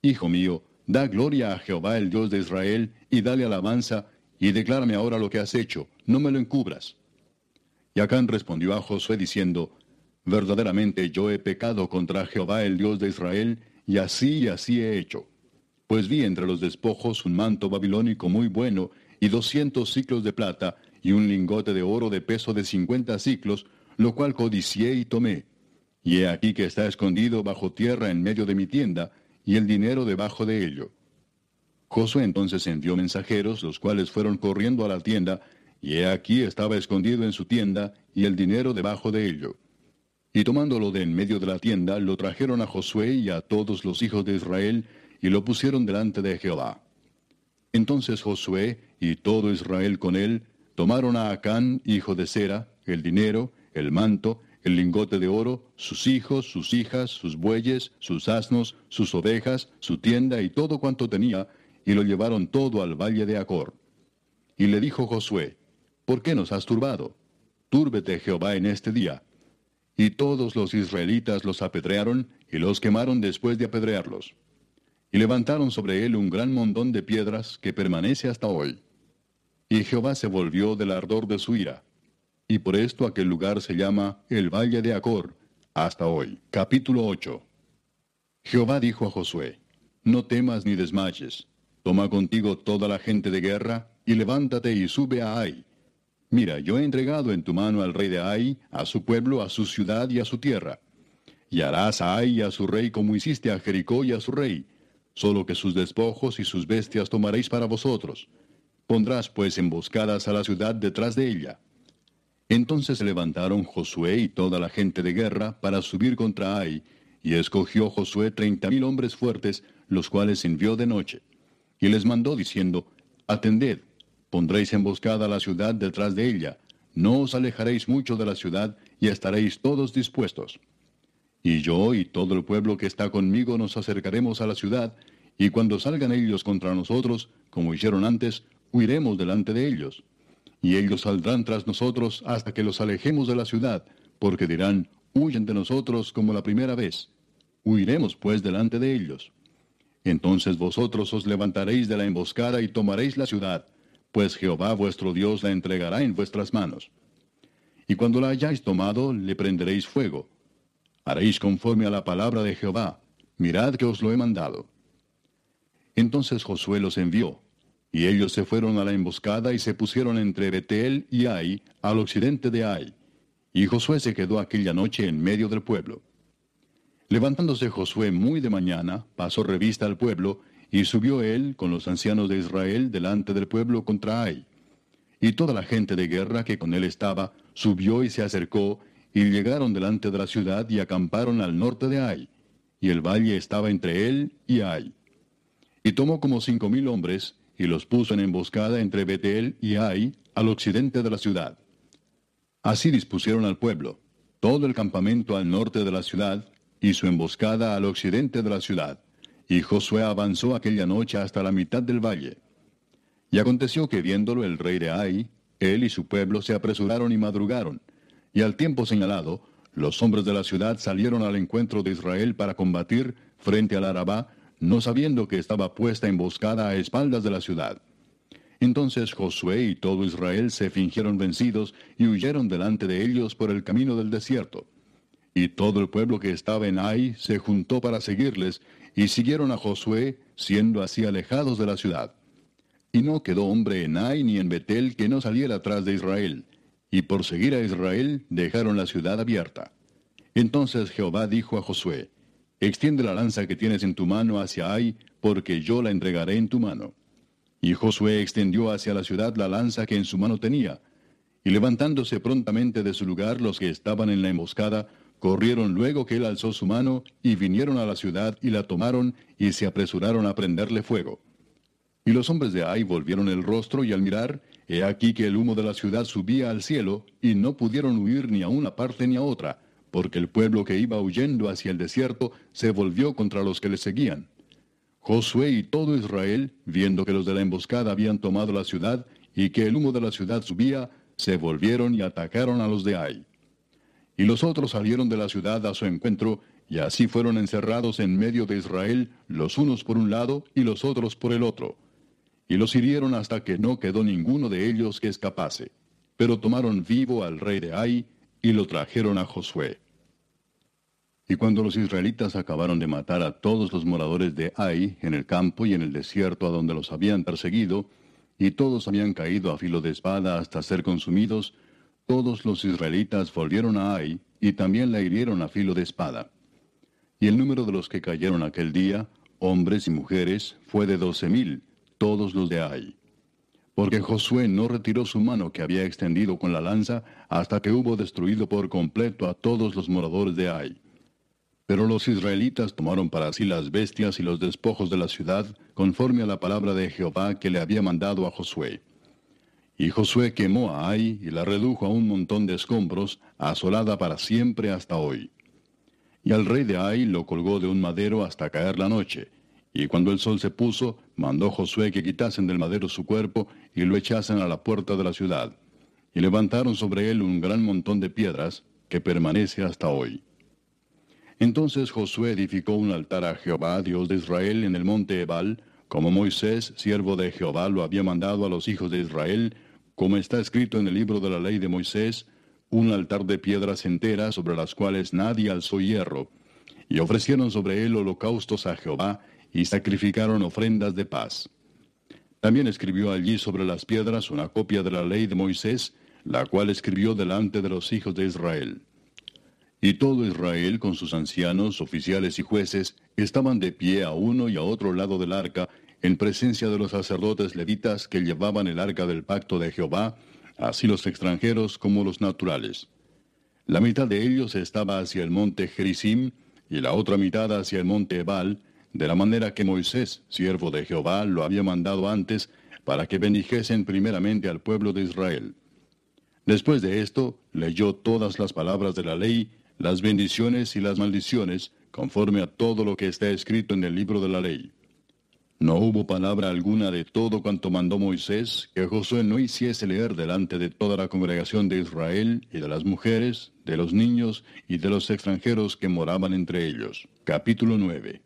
Hijo mío, Da gloria a Jehová el Dios de Israel, y dale alabanza, y declárame ahora lo que has hecho, no me lo encubras. Y Acán respondió a Josué diciendo, Verdaderamente yo he pecado contra Jehová el Dios de Israel, y así y así he hecho. Pues vi entre los despojos un manto babilónico muy bueno, y doscientos ciclos de plata, y un lingote de oro de peso de cincuenta ciclos, lo cual codicié y tomé. Y he aquí que está escondido bajo tierra en medio de mi tienda, y el dinero debajo de ello. Josué entonces envió mensajeros, los cuales fueron corriendo a la tienda, y he aquí estaba escondido en su tienda, y el dinero debajo de ello. Y tomándolo de en medio de la tienda, lo trajeron a Josué y a todos los hijos de Israel, y lo pusieron delante de Jehová. Entonces Josué y todo Israel con él tomaron a Acán, hijo de Sera, el dinero, el manto, el lingote de oro, sus hijos, sus hijas, sus bueyes, sus asnos, sus ovejas, su tienda y todo cuanto tenía, y lo llevaron todo al valle de Acor. Y le dijo Josué, ¿por qué nos has turbado? Túrbete Jehová en este día. Y todos los israelitas los apedrearon y los quemaron después de apedrearlos. Y levantaron sobre él un gran montón de piedras que permanece hasta hoy. Y Jehová se volvió del ardor de su ira. Y por esto aquel lugar se llama el Valle de Acor, hasta hoy. Capítulo 8. Jehová dijo a Josué, No temas ni desmayes, toma contigo toda la gente de guerra, y levántate y sube a Ai. Mira, yo he entregado en tu mano al rey de Ai, a su pueblo, a su ciudad y a su tierra. Y harás a Ai y a su rey como hiciste a Jericó y a su rey, solo que sus despojos y sus bestias tomaréis para vosotros. Pondrás pues emboscadas a la ciudad detrás de ella. Entonces se levantaron Josué y toda la gente de guerra para subir contra Ai, y escogió Josué treinta mil hombres fuertes, los cuales envió de noche. Y les mandó diciendo, Atended, pondréis emboscada la ciudad detrás de ella, no os alejaréis mucho de la ciudad, y estaréis todos dispuestos. Y yo y todo el pueblo que está conmigo nos acercaremos a la ciudad, y cuando salgan ellos contra nosotros, como hicieron antes, huiremos delante de ellos y ellos saldrán tras nosotros hasta que los alejemos de la ciudad, porque dirán, huyen de nosotros como la primera vez. Huiremos pues delante de ellos. Entonces vosotros os levantaréis de la emboscada y tomaréis la ciudad, pues Jehová vuestro Dios la entregará en vuestras manos. Y cuando la hayáis tomado, le prenderéis fuego. Haréis conforme a la palabra de Jehová. Mirad que os lo he mandado. Entonces Josué los envió, y ellos se fueron a la emboscada y se pusieron entre Betel y Ai, al occidente de Ai. Y Josué se quedó aquella noche en medio del pueblo. Levantándose Josué muy de mañana, pasó revista al pueblo, y subió él con los ancianos de Israel delante del pueblo contra Ai. Y toda la gente de guerra que con él estaba, subió y se acercó, y llegaron delante de la ciudad y acamparon al norte de Ai. Y el valle estaba entre él y Ai. Y tomó como cinco mil hombres, y los puso en emboscada entre Betel y Ai, al occidente de la ciudad. Así dispusieron al pueblo, todo el campamento al norte de la ciudad, y su emboscada al occidente de la ciudad. Y Josué avanzó aquella noche hasta la mitad del valle. Y aconteció que viéndolo el rey de Ai, él y su pueblo se apresuraron y madrugaron, y al tiempo señalado, los hombres de la ciudad salieron al encuentro de Israel para combatir frente al Arabá, no sabiendo que estaba puesta emboscada a espaldas de la ciudad. Entonces Josué y todo Israel se fingieron vencidos y huyeron delante de ellos por el camino del desierto. Y todo el pueblo que estaba en Ai se juntó para seguirles, y siguieron a Josué, siendo así alejados de la ciudad. Y no quedó hombre en Ai ni en Betel que no saliera atrás de Israel, y por seguir a Israel dejaron la ciudad abierta. Entonces Jehová dijo a Josué, Extiende la lanza que tienes en tu mano hacia Ai, porque yo la entregaré en tu mano. Y Josué extendió hacia la ciudad la lanza que en su mano tenía. Y levantándose prontamente de su lugar los que estaban en la emboscada, corrieron luego que él alzó su mano, y vinieron a la ciudad y la tomaron, y se apresuraron a prenderle fuego. Y los hombres de Ai volvieron el rostro, y al mirar, he aquí que el humo de la ciudad subía al cielo, y no pudieron huir ni a una parte ni a otra, porque el pueblo que iba huyendo hacia el desierto se volvió contra los que le seguían. Josué y todo Israel, viendo que los de la emboscada habían tomado la ciudad y que el humo de la ciudad subía, se volvieron y atacaron a los de Ai. Y los otros salieron de la ciudad a su encuentro, y así fueron encerrados en medio de Israel, los unos por un lado y los otros por el otro. Y los hirieron hasta que no quedó ninguno de ellos que escapase. Pero tomaron vivo al rey de Ai y lo trajeron a Josué. Y cuando los israelitas acabaron de matar a todos los moradores de Ai en el campo y en el desierto a donde los habían perseguido, y todos habían caído a filo de espada hasta ser consumidos, todos los israelitas volvieron a Ai y también la hirieron a filo de espada. Y el número de los que cayeron aquel día, hombres y mujeres, fue de doce mil, todos los de Ai. porque Josué no retiró su mano que había extendido con la lanza hasta que hubo destruido por completo a todos los moradores de Ai. Pero los israelitas tomaron para sí las bestias y los despojos de la ciudad, conforme a la palabra de Jehová que le había mandado a Josué. Y Josué quemó a Ai y la redujo a un montón de escombros, asolada para siempre hasta hoy. Y al rey de Ai lo colgó de un madero hasta caer la noche. Y cuando el sol se puso, mandó Josué que quitasen del madero su cuerpo y lo echasen a la puerta de la ciudad. Y levantaron sobre él un gran montón de piedras, que permanece hasta hoy. Entonces Josué edificó un altar a Jehová, Dios de Israel, en el monte Ebal, como Moisés, siervo de Jehová, lo había mandado a los hijos de Israel, como está escrito en el libro de la ley de Moisés, un altar de piedras enteras sobre las cuales nadie alzó hierro, y ofrecieron sobre él holocaustos a Jehová, y sacrificaron ofrendas de paz. También escribió allí sobre las piedras una copia de la ley de Moisés, la cual escribió delante de los hijos de Israel. Y todo Israel, con sus ancianos, oficiales y jueces, estaban de pie a uno y a otro lado del arca, en presencia de los sacerdotes levitas que llevaban el arca del pacto de Jehová, así los extranjeros como los naturales. La mitad de ellos estaba hacia el monte Gerizim, y la otra mitad hacia el monte Ebal, de la manera que Moisés, siervo de Jehová, lo había mandado antes, para que bendijesen primeramente al pueblo de Israel. Después de esto, leyó todas las palabras de la ley, las bendiciones y las maldiciones, conforme a todo lo que está escrito en el libro de la ley. No hubo palabra alguna de todo cuanto mandó Moisés que Josué no hiciese leer delante de toda la congregación de Israel y de las mujeres, de los niños y de los extranjeros que moraban entre ellos. Capítulo 9.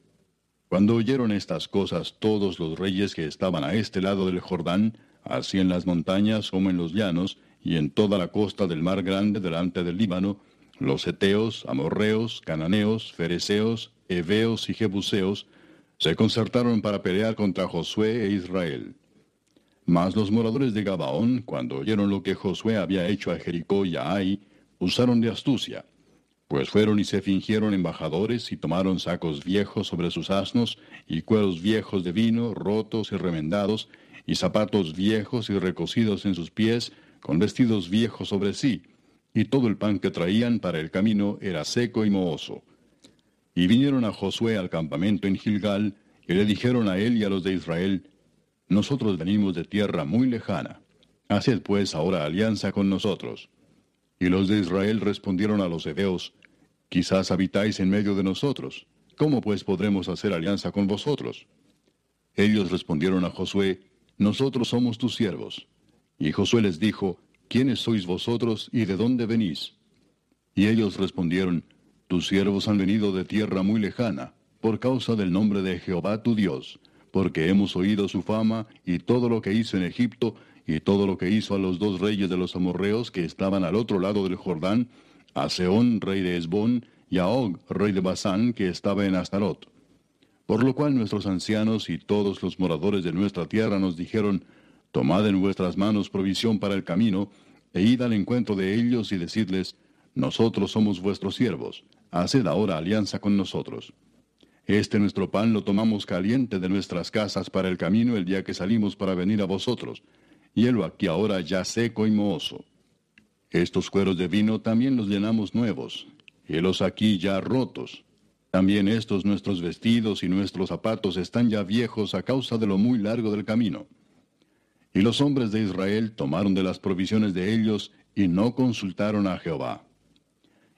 Cuando oyeron estas cosas todos los reyes que estaban a este lado del Jordán, así en las montañas como en los llanos, y en toda la costa del mar grande delante del Líbano, los eteos, amorreos, cananeos, fereceos, heveos y jebuseos, se concertaron para pelear contra Josué e Israel. Mas los moradores de Gabaón, cuando oyeron lo que Josué había hecho a Jericó y a Ai, usaron de astucia, pues fueron y se fingieron embajadores y tomaron sacos viejos sobre sus asnos, y cueros viejos de vino, rotos y remendados, y zapatos viejos y recocidos en sus pies, con vestidos viejos sobre sí, y todo el pan que traían para el camino era seco y mohoso. Y vinieron a Josué al campamento en Gilgal, y le dijeron a él y a los de Israel, Nosotros venimos de tierra muy lejana. Haced pues ahora alianza con nosotros. Y los de Israel respondieron a los heveos, Quizás habitáis en medio de nosotros. ¿Cómo pues podremos hacer alianza con vosotros? Ellos respondieron a Josué, Nosotros somos tus siervos. Y Josué les dijo, ¿Quiénes sois vosotros y de dónde venís? Y ellos respondieron, tus siervos han venido de tierra muy lejana, por causa del nombre de Jehová tu Dios, porque hemos oído su fama y todo lo que hizo en Egipto, y todo lo que hizo a los dos reyes de los amorreos que estaban al otro lado del Jordán, a Seón, rey de Esbón, y a Og, rey de Basán, que estaba en Astarot. Por lo cual nuestros ancianos y todos los moradores de nuestra tierra nos dijeron, Tomad en vuestras manos provisión para el camino, e id al encuentro de ellos y decidles, Nosotros somos vuestros siervos, haced ahora alianza con nosotros. Este nuestro pan lo tomamos caliente de nuestras casas para el camino el día que salimos para venir a vosotros, y helo aquí ahora ya seco y mohoso. Estos cueros de vino también los llenamos nuevos, y los aquí ya rotos. También estos nuestros vestidos y nuestros zapatos están ya viejos a causa de lo muy largo del camino. Y los hombres de Israel tomaron de las provisiones de ellos y no consultaron a Jehová.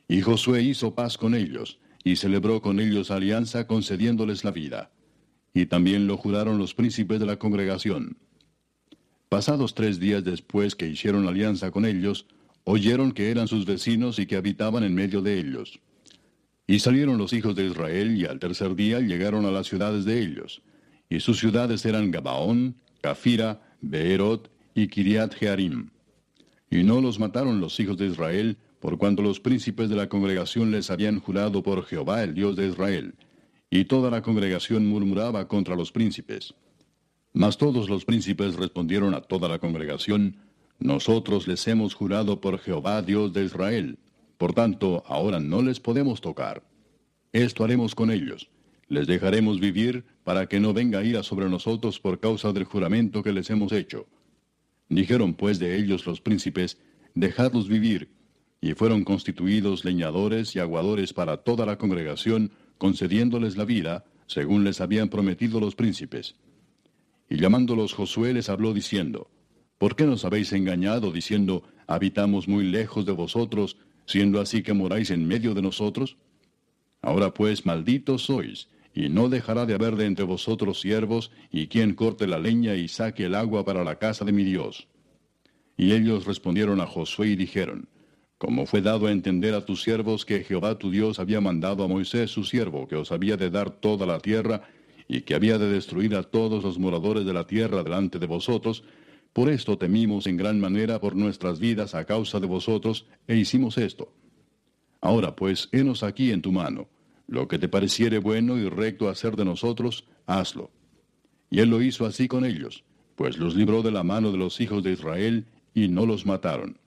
Y Josué hizo paz con ellos, y celebró con ellos alianza concediéndoles la vida. Y también lo juraron los príncipes de la congregación. Pasados tres días después que hicieron alianza con ellos, oyeron que eran sus vecinos y que habitaban en medio de ellos. Y salieron los hijos de Israel y al tercer día llegaron a las ciudades de ellos. Y sus ciudades eran Gabaón, Cafira, Beerot y Kiriat Jearim. Y no los mataron los hijos de Israel, por cuanto los príncipes de la congregación les habían jurado por Jehová el Dios de Israel, y toda la congregación murmuraba contra los príncipes. Mas todos los príncipes respondieron a toda la congregación, Nosotros les hemos jurado por Jehová Dios de Israel, por tanto ahora no les podemos tocar. Esto haremos con ellos, les dejaremos vivir para que no venga ira sobre nosotros por causa del juramento que les hemos hecho. Dijeron pues de ellos los príncipes, Dejadlos vivir, y fueron constituidos leñadores y aguadores para toda la congregación, concediéndoles la vida, según les habían prometido los príncipes. Y llamándolos Josué les habló diciendo, ¿Por qué nos habéis engañado diciendo, habitamos muy lejos de vosotros, siendo así que moráis en medio de nosotros? Ahora pues malditos sois, y no dejará de haber de entre vosotros siervos, y quien corte la leña y saque el agua para la casa de mi Dios. Y ellos respondieron a Josué y dijeron, Como fue dado a entender a tus siervos que Jehová tu Dios había mandado a Moisés su siervo, que os había de dar toda la tierra, y que había de destruir a todos los moradores de la tierra delante de vosotros, por esto temimos en gran manera por nuestras vidas a causa de vosotros, e hicimos esto. Ahora pues, henos aquí en tu mano, lo que te pareciere bueno y recto hacer de nosotros, hazlo. Y él lo hizo así con ellos, pues los libró de la mano de los hijos de Israel, y no los mataron.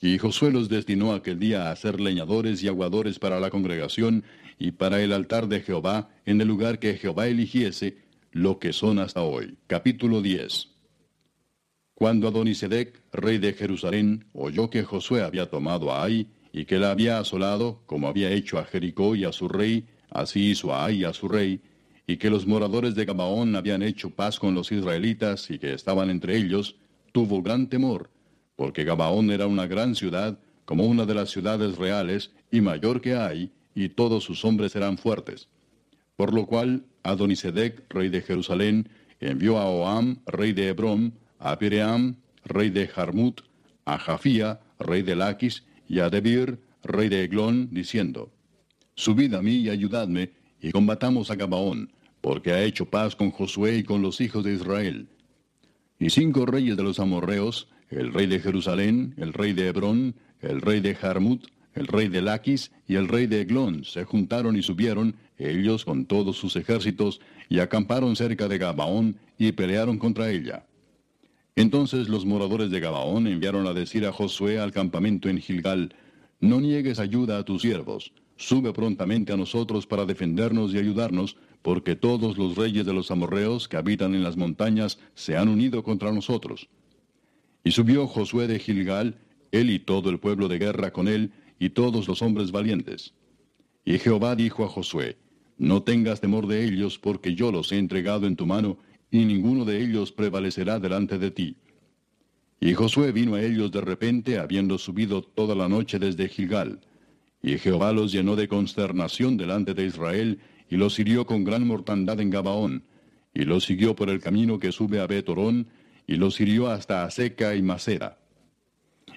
Y Josué los destinó aquel día a ser leñadores y aguadores para la congregación y para el altar de Jehová en el lugar que Jehová eligiese, lo que son hasta hoy. Capítulo 10. Cuando Adonisedec, rey de Jerusalén, oyó que Josué había tomado a Ai, y que la había asolado, como había hecho a Jericó y a su rey, así hizo a Ai a su rey, y que los moradores de Gabaón habían hecho paz con los israelitas y que estaban entre ellos, tuvo gran temor, porque Gabaón era una gran ciudad, como una de las ciudades reales, y mayor que Ai, y todos sus hombres eran fuertes. Por lo cual Adonisedec, rey de Jerusalén, envió a Oam, rey de Hebrón, a Piream, rey de Jarmut, a Jafía, rey de Laquis, y a Debir, rey de Eglón, diciendo, Subid a mí y ayudadme, y combatamos a Gabaón, porque ha hecho paz con Josué y con los hijos de Israel. Y cinco reyes de los amorreos, el rey de Jerusalén, el rey de Hebrón, el rey de Jarmut, el rey de Laquis y el rey de Eglón se juntaron y subieron, ellos con todos sus ejércitos, y acamparon cerca de Gabaón y pelearon contra ella. Entonces los moradores de Gabaón enviaron a decir a Josué al campamento en Gilgal, No niegues ayuda a tus siervos, sube prontamente a nosotros para defendernos y ayudarnos, porque todos los reyes de los amorreos que habitan en las montañas se han unido contra nosotros. Y subió Josué de Gilgal, él y todo el pueblo de guerra con él, y todos los hombres valientes. Y Jehová dijo a Josué, No tengas temor de ellos, porque yo los he entregado en tu mano, y ninguno de ellos prevalecerá delante de ti. Y Josué vino a ellos de repente, habiendo subido toda la noche desde Gilgal. Y Jehová los llenó de consternación delante de Israel, y los hirió con gran mortandad en Gabaón, y los siguió por el camino que sube a Betorón, y los hirió hasta Aseca y Maceda.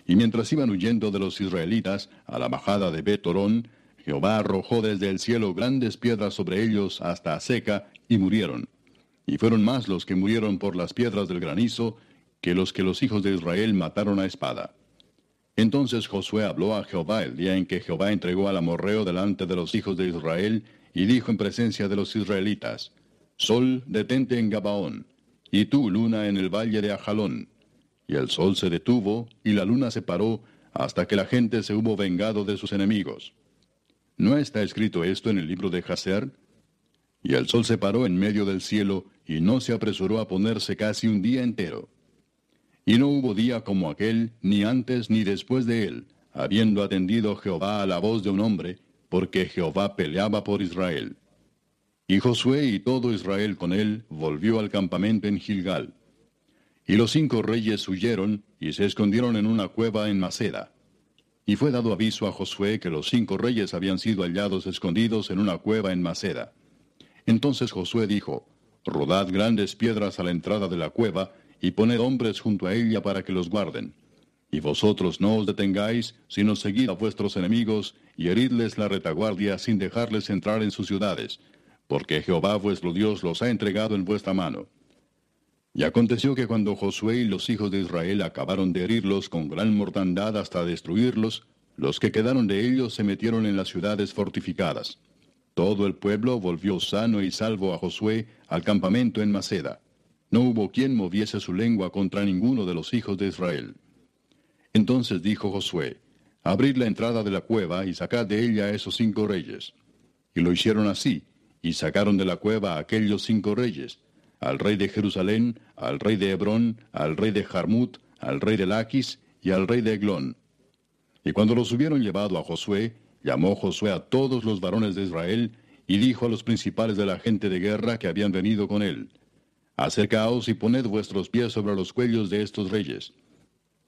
Y mientras iban huyendo de los israelitas a la bajada de Betorón, Jehová arrojó desde el cielo grandes piedras sobre ellos hasta Aseca, y murieron. Y fueron más los que murieron por las piedras del granizo que los que los hijos de Israel mataron a espada. Entonces Josué habló a Jehová el día en que Jehová entregó al amorreo delante de los hijos de Israel, y dijo en presencia de los israelitas, Sol, detente en Gabaón, y tú, luna, en el valle de Ajalón. Y el sol se detuvo, y la luna se paró, hasta que la gente se hubo vengado de sus enemigos. ¿No está escrito esto en el libro de Jaser? Y el sol se paró en medio del cielo, y no se apresuró a ponerse casi un día entero. Y no hubo día como aquel, ni antes ni después de él, habiendo atendido Jehová a la voz de un hombre, porque Jehová peleaba por Israel. Y Josué y todo Israel con él volvió al campamento en Gilgal. Y los cinco reyes huyeron y se escondieron en una cueva en Maceda. Y fue dado aviso a Josué que los cinco reyes habían sido hallados escondidos en una cueva en Maceda. Entonces Josué dijo, Rodad grandes piedras a la entrada de la cueva, y poned hombres junto a ella para que los guarden. Y vosotros no os detengáis, sino seguid a vuestros enemigos, y heridles la retaguardia sin dejarles entrar en sus ciudades, porque Jehová vuestro Dios los ha entregado en vuestra mano. Y aconteció que cuando Josué y los hijos de Israel acabaron de herirlos con gran mortandad hasta destruirlos, los que quedaron de ellos se metieron en las ciudades fortificadas. Todo el pueblo volvió sano y salvo a Josué al campamento en Maceda. No hubo quien moviese su lengua contra ninguno de los hijos de Israel. Entonces dijo Josué, Abrid la entrada de la cueva y sacad de ella a esos cinco reyes. Y lo hicieron así, y sacaron de la cueva a aquellos cinco reyes, al rey de Jerusalén, al rey de Hebrón, al rey de Jarmut, al rey de Laquis y al rey de Eglón. Y cuando los hubieron llevado a Josué, llamó Josué a todos los varones de Israel, y dijo a los principales de la gente de guerra que habían venido con él, Acercaos y poned vuestros pies sobre los cuellos de estos reyes.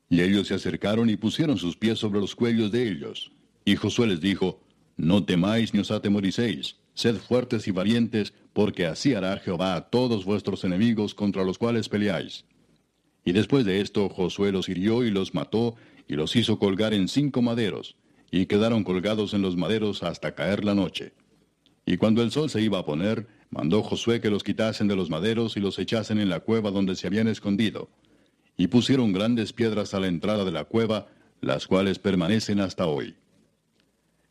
Y ellos se acercaron y pusieron sus pies sobre los cuellos de ellos. Y Josué les dijo, No temáis ni os atemoricéis, sed fuertes y valientes, porque así hará Jehová a todos vuestros enemigos contra los cuales peleáis. Y después de esto Josué los hirió y los mató, y los hizo colgar en cinco maderos, y quedaron colgados en los maderos hasta caer la noche. Y cuando el sol se iba a poner, mandó Josué que los quitasen de los maderos y los echasen en la cueva donde se habían escondido. Y pusieron grandes piedras a la entrada de la cueva, las cuales permanecen hasta hoy.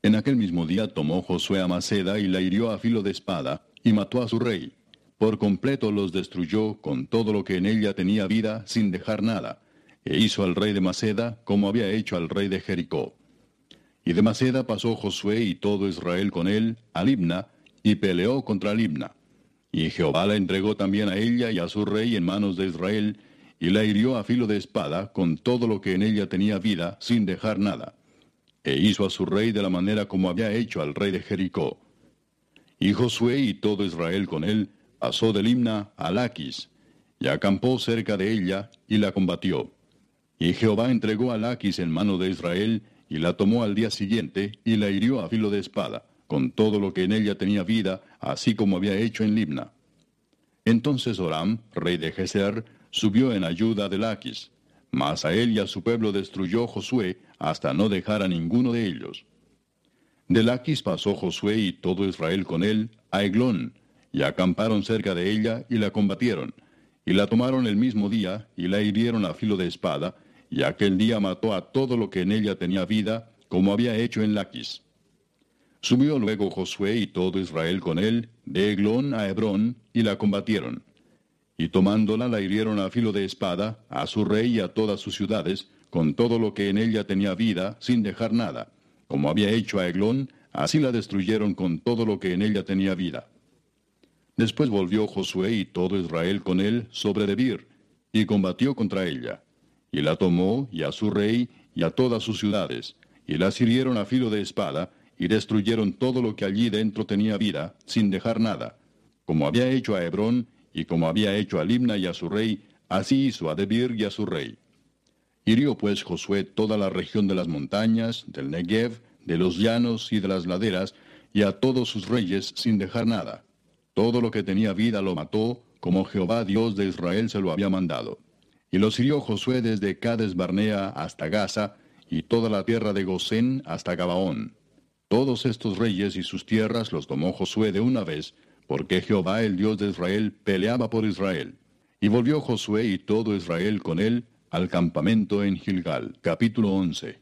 En aquel mismo día tomó Josué a Maceda y la hirió a filo de espada, y mató a su rey. Por completo los destruyó con todo lo que en ella tenía vida, sin dejar nada, e hizo al rey de Maceda como había hecho al rey de Jericó. Y de Maceda pasó Josué y todo Israel con él a Libna, y peleó contra Libna. Y Jehová la entregó también a ella y a su rey en manos de Israel, y la hirió a filo de espada con todo lo que en ella tenía vida, sin dejar nada. E hizo a su rey de la manera como había hecho al rey de Jericó. Y Josué y todo Israel con él pasó de Limna a Laquis, y acampó cerca de ella, y la combatió. Y Jehová entregó a Laquis en mano de Israel, y la tomó al día siguiente, y la hirió a filo de espada, con todo lo que en ella tenía vida, así como había hecho en Libna. Entonces Oram, rey de Geser, subió en ayuda de Laquis, mas a él y a su pueblo destruyó Josué, hasta no dejar a ninguno de ellos. De Laquis pasó Josué y todo Israel con él a Eglón, y acamparon cerca de ella y la combatieron, y la tomaron el mismo día y la hirieron a filo de espada, y aquel día mató a todo lo que en ella tenía vida, como había hecho en Laquis. Subió luego Josué y todo Israel con él, de Eglón a Hebrón, y la combatieron. Y tomándola la hirieron a filo de espada, a su rey y a todas sus ciudades, con todo lo que en ella tenía vida, sin dejar nada. Como había hecho a Eglón, así la destruyeron con todo lo que en ella tenía vida. Después volvió Josué y todo Israel con él sobre Debir, y combatió contra ella. Y la tomó, y a su rey, y a todas sus ciudades, y las hirieron a filo de espada, y destruyeron todo lo que allí dentro tenía vida, sin dejar nada. Como había hecho a Hebrón, y como había hecho a Limna y a su rey, así hizo a Debir y a su rey. Hirió pues Josué toda la región de las montañas, del Negev, de los llanos y de las laderas, y a todos sus reyes sin dejar nada. Todo lo que tenía vida lo mató, como Jehová Dios de Israel se lo había mandado. Y los hirió Josué desde Cades Barnea hasta Gaza, y toda la tierra de Gosén hasta Gabaón. Todos estos reyes y sus tierras los tomó Josué de una vez, porque Jehová el Dios de Israel peleaba por Israel. Y volvió Josué y todo Israel con él al campamento en Gilgal. Capítulo 11.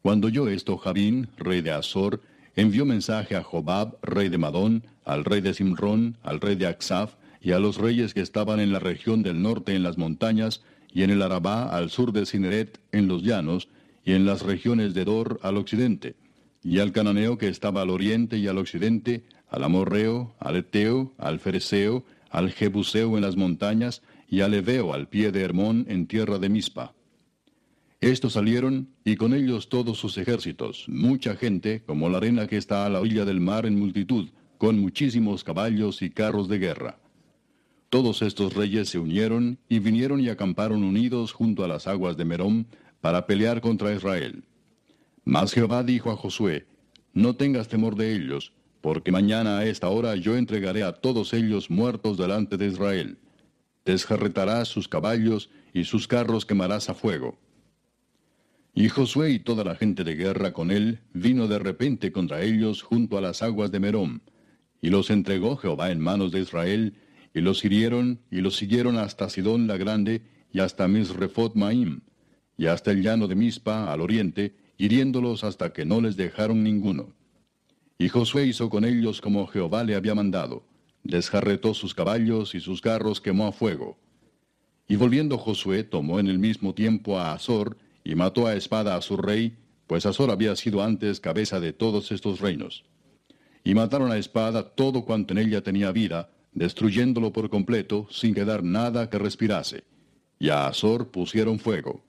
Cuando oyó esto Jabín, rey de Azor, envió mensaje a Jobab, rey de Madón, al rey de Simrón, al rey de Aksaf, y a los reyes que estaban en la región del norte en las montañas, y en el Arabá al sur de Cineret en los llanos, y en las regiones de Dor al occidente, y al cananeo que estaba al oriente y al occidente, al amorreo, al eteo, al fereceo, al jebuseo en las montañas, y al eveo al pie de Hermón en tierra de Mispa. Estos salieron, y con ellos todos sus ejércitos, mucha gente, como la arena que está a la orilla del mar en multitud, con muchísimos caballos y carros de guerra. Todos estos reyes se unieron y vinieron y acamparon unidos junto a las aguas de Merón para pelear contra Israel. Mas Jehová dijo a Josué, No tengas temor de ellos, porque mañana a esta hora yo entregaré a todos ellos muertos delante de Israel. Desjarretarás sus caballos y sus carros quemarás a fuego. Y Josué y toda la gente de guerra con él vino de repente contra ellos junto a las aguas de Merón, y los entregó Jehová en manos de Israel, y los hirieron y los siguieron hasta Sidón la grande y hasta Misrefot Maim, y hasta el llano de Mispa al oriente, hiriéndolos hasta que no les dejaron ninguno. Y Josué hizo con ellos como Jehová le había mandado, desjarretó sus caballos y sus carros quemó a fuego. Y volviendo Josué tomó en el mismo tiempo a Azor, y mató a espada a su rey, pues Azor había sido antes cabeza de todos estos reinos. Y mataron a espada todo cuanto en ella tenía vida, destruyéndolo por completo, sin quedar nada que respirase. Y a Azor pusieron fuego.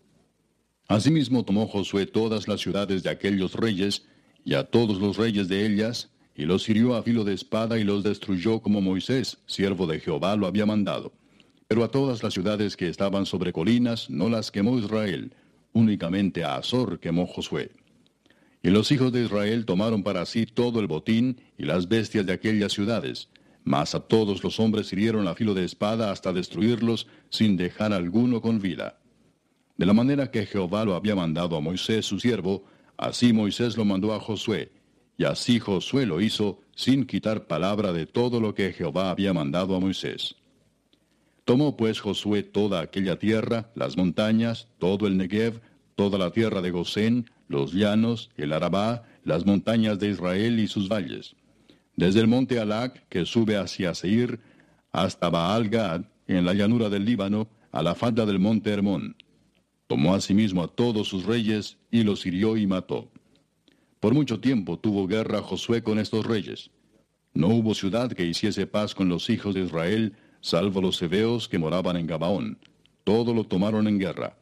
Asimismo tomó Josué todas las ciudades de aquellos reyes, y a todos los reyes de ellas, y los hirió a filo de espada y los destruyó como Moisés, siervo de Jehová, lo había mandado. Pero a todas las ciudades que estaban sobre colinas no las quemó Israel, únicamente a Azor quemó Josué. Y los hijos de Israel tomaron para sí todo el botín y las bestias de aquellas ciudades, mas a todos los hombres hirieron a filo de espada hasta destruirlos sin dejar alguno con vida. De la manera que Jehová lo había mandado a Moisés su siervo, así Moisés lo mandó a Josué, y así Josué lo hizo sin quitar palabra de todo lo que Jehová había mandado a Moisés. Tomó pues Josué toda aquella tierra, las montañas, todo el Negev, toda la tierra de Gosén, los llanos, el Arabá, las montañas de Israel y sus valles. Desde el monte Alac, que sube hacia Seir, hasta Baal Gad, en la llanura del Líbano, a la falda del monte Hermón. Tomó asimismo a todos sus reyes y los hirió y mató. Por mucho tiempo tuvo guerra Josué con estos reyes. No hubo ciudad que hiciese paz con los hijos de Israel, salvo los hebeos que moraban en Gabaón. Todo lo tomaron en guerra.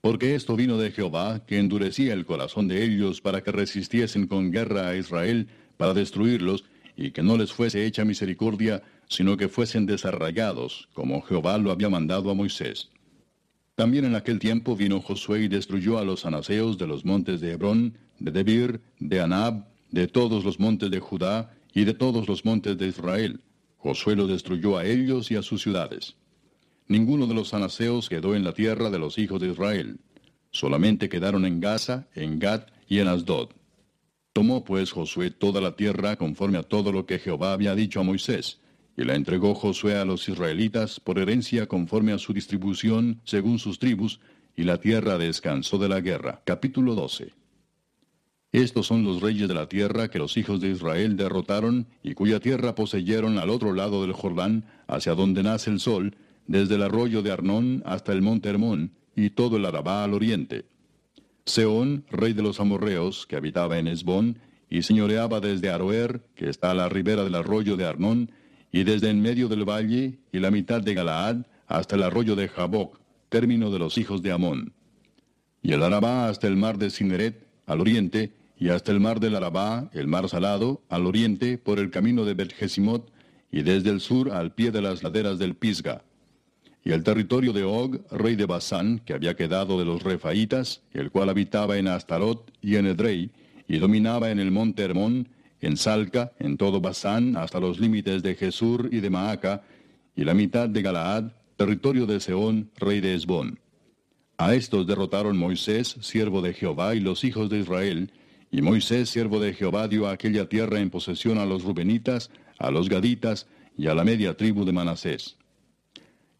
Porque esto vino de Jehová, que endurecía el corazón de ellos para que resistiesen con guerra a Israel, para destruirlos, y que no les fuese hecha misericordia, sino que fuesen desarraigados, como Jehová lo había mandado a Moisés. También en aquel tiempo vino Josué y destruyó a los anaseos de los montes de Hebrón, de Debir, de Anab, de todos los montes de Judá y de todos los montes de Israel. Josué los destruyó a ellos y a sus ciudades. Ninguno de los anaseos quedó en la tierra de los hijos de Israel. Solamente quedaron en Gaza, en Gad y en Asdod. Tomó pues Josué toda la tierra conforme a todo lo que Jehová había dicho a Moisés, y la entregó Josué a los israelitas por herencia conforme a su distribución según sus tribus, y la tierra descansó de la guerra. Capítulo 12. Estos son los reyes de la tierra que los hijos de Israel derrotaron y cuya tierra poseyeron al otro lado del Jordán, hacia donde nace el sol, desde el arroyo de Arnón hasta el monte Hermón, y todo el Arabá al oriente. Seón, rey de los amorreos, que habitaba en Esbón, y señoreaba desde Aroer, que está a la ribera del arroyo de Arnón, y desde en medio del valle y la mitad de Galaad hasta el arroyo de Jaboc, término de los hijos de Amón. Y el Arabá hasta el mar de Cineret, al oriente, y hasta el mar del Arabá, el mar salado, al oriente, por el camino de Betjesimot, y desde el sur al pie de las laderas del Pisga. Y el territorio de Og, rey de Basán, que había quedado de los Refaitas, el cual habitaba en Astarot y en Edrei, y dominaba en el monte Hermón, en Salca, en todo Basán, hasta los límites de Jesur y de Maaca, y la mitad de Galaad, territorio de Seón, rey de Esbón. A estos derrotaron Moisés, siervo de Jehová, y los hijos de Israel, y Moisés, siervo de Jehová, dio aquella tierra en posesión a los Rubenitas, a los Gaditas, y a la media tribu de Manasés.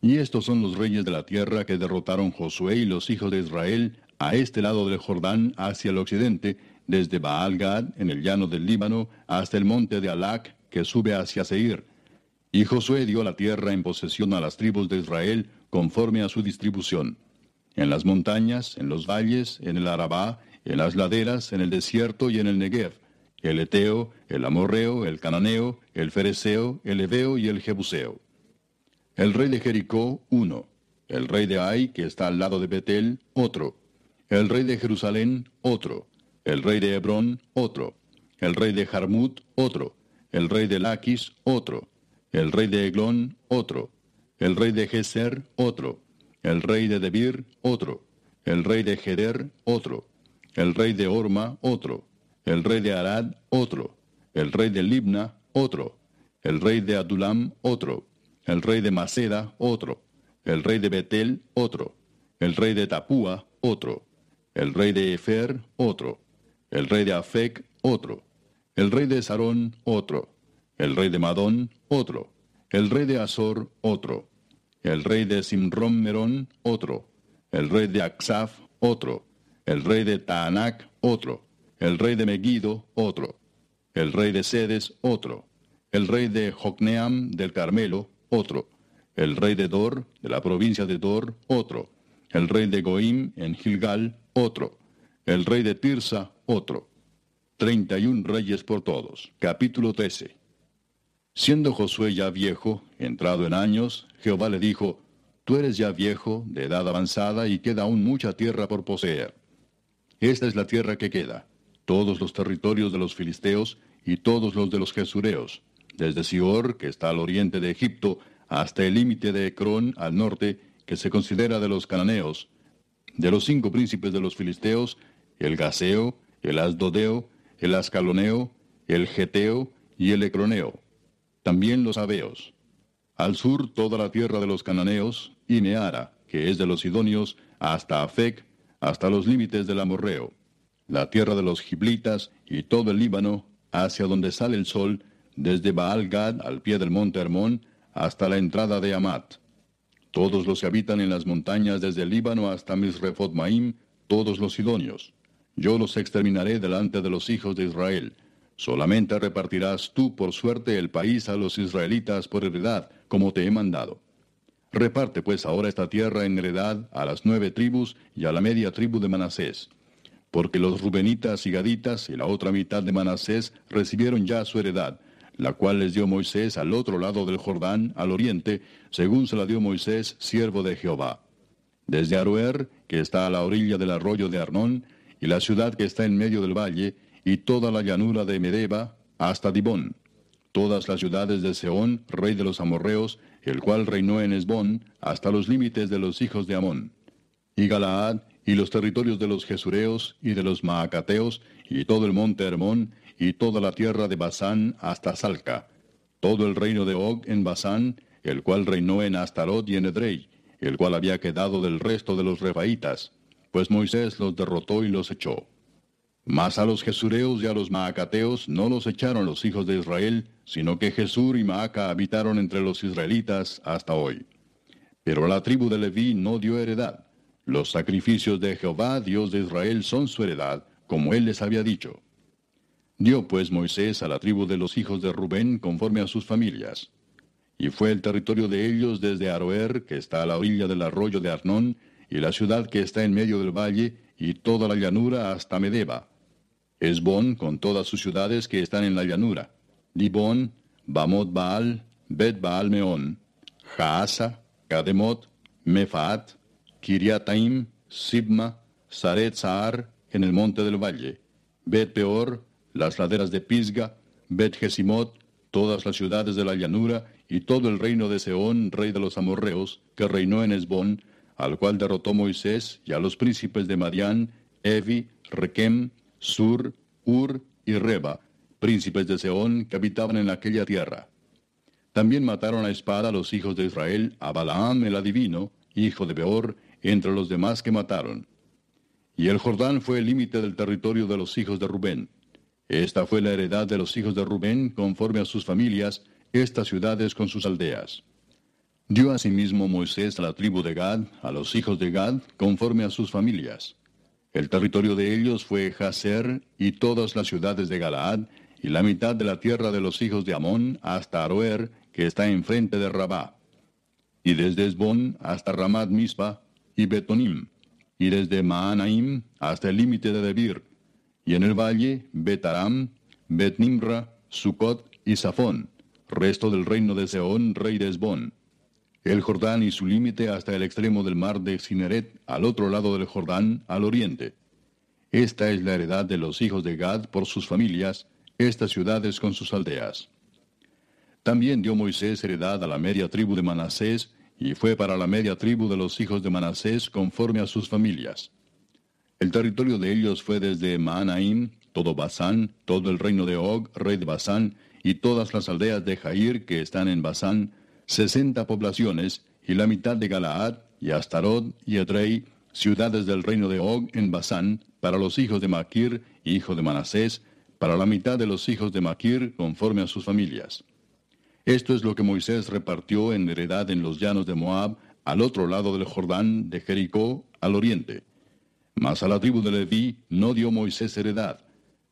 Y estos son los reyes de la tierra que derrotaron Josué y los hijos de Israel a este lado del Jordán hacia el occidente, desde Baal Gad, en el llano del Líbano, hasta el monte de Alac, que sube hacia Seir. Y Josué dio la tierra en posesión a las tribus de Israel, conforme a su distribución. En las montañas, en los valles, en el Arabá, en las laderas, en el desierto y en el Negev, el Eteo, el Amorreo, el Cananeo, el Fereceo, el Eveo y el Jebuseo. El rey de Jericó, uno. El rey de Ai, que está al lado de Betel, otro. El rey de Jerusalén, otro el rey de Hebrón, otro, el rey de Jarmut, otro, el rey de Laquis, otro, el rey de Eglón, otro, el rey de Geser, otro, el rey de Debir, otro, el rey de Geder, otro, el rey de Orma, otro, el rey de Arad, otro, el rey de Libna, otro, el rey de Adulam, otro, el rey de Maceda, otro, el rey de Betel, otro, el rey de Tapúa, otro, el rey de Efer, otro, el rey de Afec, otro, el rey de Sarón, otro, el rey de Madón, otro, el rey de Azor, otro, el rey de Simrom Merón, otro, el rey de Aksaf, otro, el rey de Taanac, otro, el rey de Megido, otro, el rey de Sedes, otro, el rey de Jocneam del Carmelo, otro, el rey de Dor, de la provincia de Dor, otro, el rey de Goim en Gilgal, otro, el rey de Tirsa, otro. Treinta y un reyes por todos. Capítulo 13. Siendo Josué ya viejo, entrado en años, Jehová le dijo, Tú eres ya viejo, de edad avanzada, y queda aún mucha tierra por poseer. Esta es la tierra que queda, todos los territorios de los filisteos y todos los de los jesureos, desde Sior, que está al oriente de Egipto, hasta el límite de Ecrón al norte, que se considera de los cananeos, de los cinco príncipes de los filisteos, el Gaseo, el Asdodeo, el Ascaloneo, el Geteo y el Ecroneo, también los Abeos. Al sur toda la tierra de los cananeos, y Neara, que es de los sidonios, hasta Afec, hasta los límites del Amorreo, la tierra de los Giblitas y todo el Líbano, hacia donde sale el sol, desde Baal Gad al pie del monte Hermón, hasta la entrada de Amat. Todos los que habitan en las montañas desde el Líbano hasta Misrefot Maim, todos los sidonios. Yo los exterminaré delante de los hijos de Israel. Solamente repartirás tú por suerte el país a los israelitas por heredad, como te he mandado. Reparte pues ahora esta tierra en heredad a las nueve tribus y a la media tribu de Manasés. Porque los rubenitas y gaditas y la otra mitad de Manasés recibieron ya su heredad, la cual les dio Moisés al otro lado del Jordán, al oriente, según se la dio Moisés, siervo de Jehová. Desde Aroer, que está a la orilla del arroyo de Arnón, y la ciudad que está en medio del valle, y toda la llanura de Medeba, hasta Dibón, todas las ciudades de Seón, rey de los amorreos, el cual reinó en Esbón, hasta los límites de los hijos de Amón, y Galaad, y los territorios de los Jesureos, y de los Maacateos, y todo el monte Hermón, y toda la tierra de Basán, hasta Salca, todo el reino de Og en Basán, el cual reinó en Astarot y en Edrei, el cual había quedado del resto de los Refaitas, pues Moisés los derrotó y los echó. Mas a los Jesureos y a los Maacateos no los echaron los hijos de Israel, sino que Jesur y Maaca habitaron entre los israelitas hasta hoy. Pero la tribu de Leví no dio heredad. Los sacrificios de Jehová, Dios de Israel, son su heredad, como él les había dicho. Dio pues Moisés a la tribu de los hijos de Rubén conforme a sus familias. Y fue el territorio de ellos desde Aroer, que está a la orilla del arroyo de Arnón, y la ciudad que está en medio del valle, y toda la llanura hasta Medeba, Esbón con todas sus ciudades que están en la llanura, Dibón, Bamot Baal, Bet Baal Meón, Jaasa, Kademot, Mefaat, Kiriataim, Sibma, Saret Saar, en el monte del valle, Bet Peor, las laderas de Pisga, Bet todas las ciudades de la llanura, y todo el reino de Seón, rey de los amorreos, que reinó en Esbón, al cual derrotó Moisés, y a los príncipes de Madián, Evi, Requem, Sur, Ur y Reba, príncipes de Seón que habitaban en aquella tierra. También mataron a espada a los hijos de Israel, a Balaam el adivino, hijo de Beor, entre los demás que mataron. Y el Jordán fue el límite del territorio de los hijos de Rubén. Esta fue la heredad de los hijos de Rubén, conforme a sus familias, estas ciudades con sus aldeas. Dio asimismo Moisés a la tribu de Gad, a los hijos de Gad, conforme a sus familias. El territorio de ellos fue Jaser y todas las ciudades de Galaad, y la mitad de la tierra de los hijos de Amón hasta Aroer, que está enfrente de Rabá. Y desde Esbón hasta Ramat Mispa y Betonim, y desde Maanaim hasta el límite de Debir, y en el valle Betaram, Betnimra, Sucot y Safón, resto del reino de Seón, rey de Esbón el Jordán y su límite hasta el extremo del mar de Cineret, al otro lado del Jordán, al oriente. Esta es la heredad de los hijos de Gad por sus familias, estas ciudades con sus aldeas. También dio Moisés heredad a la media tribu de Manasés, y fue para la media tribu de los hijos de Manasés conforme a sus familias. El territorio de ellos fue desde Maanaim, todo Basán, todo el reino de Og, rey de Basán, y todas las aldeas de Jair que están en Basán, sesenta poblaciones, y la mitad de Galaad, y Astarot, y Edrei, ciudades del reino de Og en Basán, para los hijos de Maquir, hijo de Manasés, para la mitad de los hijos de Maquir, conforme a sus familias. Esto es lo que Moisés repartió en heredad en los llanos de Moab, al otro lado del Jordán, de Jericó, al oriente. Mas a la tribu de Leví no dio Moisés heredad.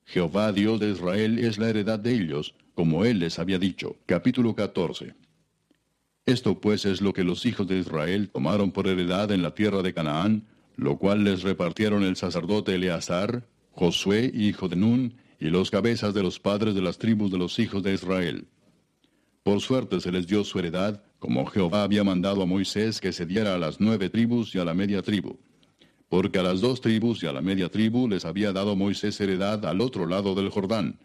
Jehová Dios de Israel es la heredad de ellos, como él les había dicho. Capítulo 14. Esto pues es lo que los hijos de Israel tomaron por heredad en la tierra de Canaán, lo cual les repartieron el sacerdote Eleazar, Josué, hijo de Nun, y los cabezas de los padres de las tribus de los hijos de Israel. Por suerte se les dio su heredad, como Jehová había mandado a Moisés que se diera a las nueve tribus y a la media tribu. Porque a las dos tribus y a la media tribu les había dado Moisés heredad al otro lado del Jordán.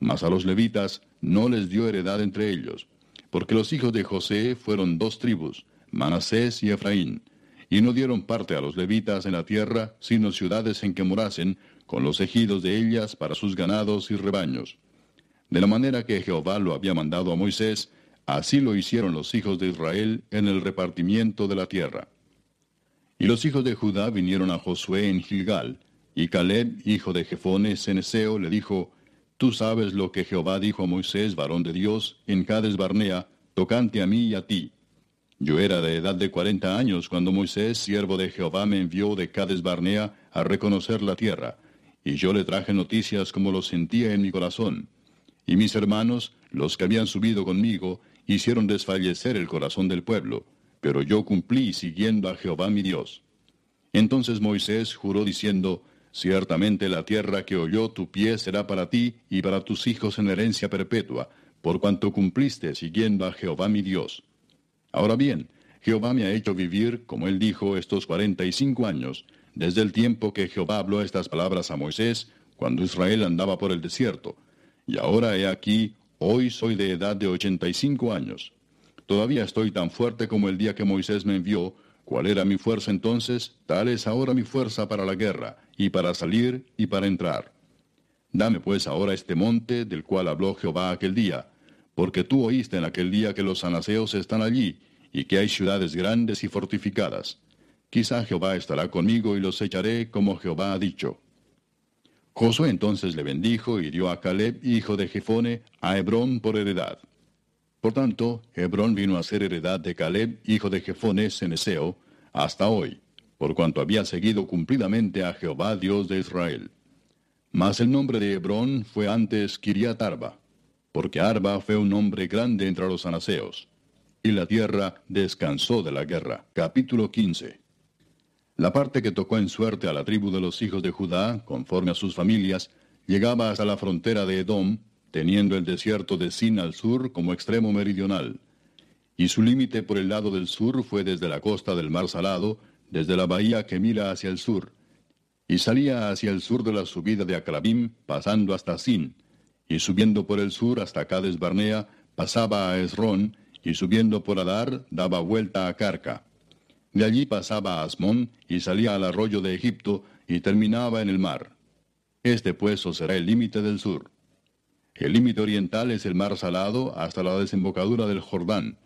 Mas a los levitas no les dio heredad entre ellos. Porque los hijos de José fueron dos tribus, Manasés y Efraín. Y no dieron parte a los levitas en la tierra, sino ciudades en que morasen, con los ejidos de ellas para sus ganados y rebaños. De la manera que Jehová lo había mandado a Moisés, así lo hicieron los hijos de Israel en el repartimiento de la tierra. Y los hijos de Judá vinieron a Josué en Gilgal, y Caleb, hijo de Jefone, Ceneseo, le dijo, Tú sabes lo que Jehová dijo a Moisés, varón de Dios, en Cades Barnea, tocante a mí y a ti. Yo era de edad de cuarenta años cuando Moisés, siervo de Jehová, me envió de Cades Barnea a reconocer la tierra, y yo le traje noticias como lo sentía en mi corazón. Y mis hermanos, los que habían subido conmigo, hicieron desfallecer el corazón del pueblo, pero yo cumplí siguiendo a Jehová mi Dios. Entonces Moisés juró diciendo, Ciertamente la tierra que oyó tu pie será para ti y para tus hijos en herencia perpetua, por cuanto cumpliste siguiendo a Jehová mi Dios. Ahora bien, Jehová me ha hecho vivir, como él dijo, estos cuarenta y cinco años, desde el tiempo que Jehová habló estas palabras a Moisés, cuando Israel andaba por el desierto, y ahora he aquí, hoy soy de edad de ochenta y cinco años. Todavía estoy tan fuerte como el día que Moisés me envió. ¿Cuál era mi fuerza entonces? Tal es ahora mi fuerza para la guerra, y para salir y para entrar. Dame pues ahora este monte del cual habló Jehová aquel día, porque tú oíste en aquel día que los anaseos están allí, y que hay ciudades grandes y fortificadas. Quizá Jehová estará conmigo y los echaré como Jehová ha dicho. Josué entonces le bendijo y dio a Caleb, hijo de Jefone, a Hebrón por heredad. Por tanto, Hebrón vino a ser heredad de Caleb, hijo de Jefone, Ceneseo, hasta hoy, por cuanto había seguido cumplidamente a Jehová Dios de Israel. Mas el nombre de Hebrón fue antes Kiriat Arba, porque Arba fue un hombre grande entre los anaseos. Y la tierra descansó de la guerra. Capítulo 15. La parte que tocó en suerte a la tribu de los hijos de Judá, conforme a sus familias, llegaba hasta la frontera de Edom, teniendo el desierto de Sin al sur como extremo meridional. Y su límite por el lado del sur fue desde la costa del mar Salado, desde la bahía que mira hacia el sur. Y salía hacia el sur de la subida de Acrabim, pasando hasta Sin, y subiendo por el sur hasta Cades Barnea, pasaba a Esrón, y subiendo por Adar, daba vuelta a Carca. De allí pasaba a Asmón y salía al arroyo de Egipto y terminaba en el mar. Este pues será el límite del sur. El límite oriental es el mar salado hasta la desembocadura del Jordán,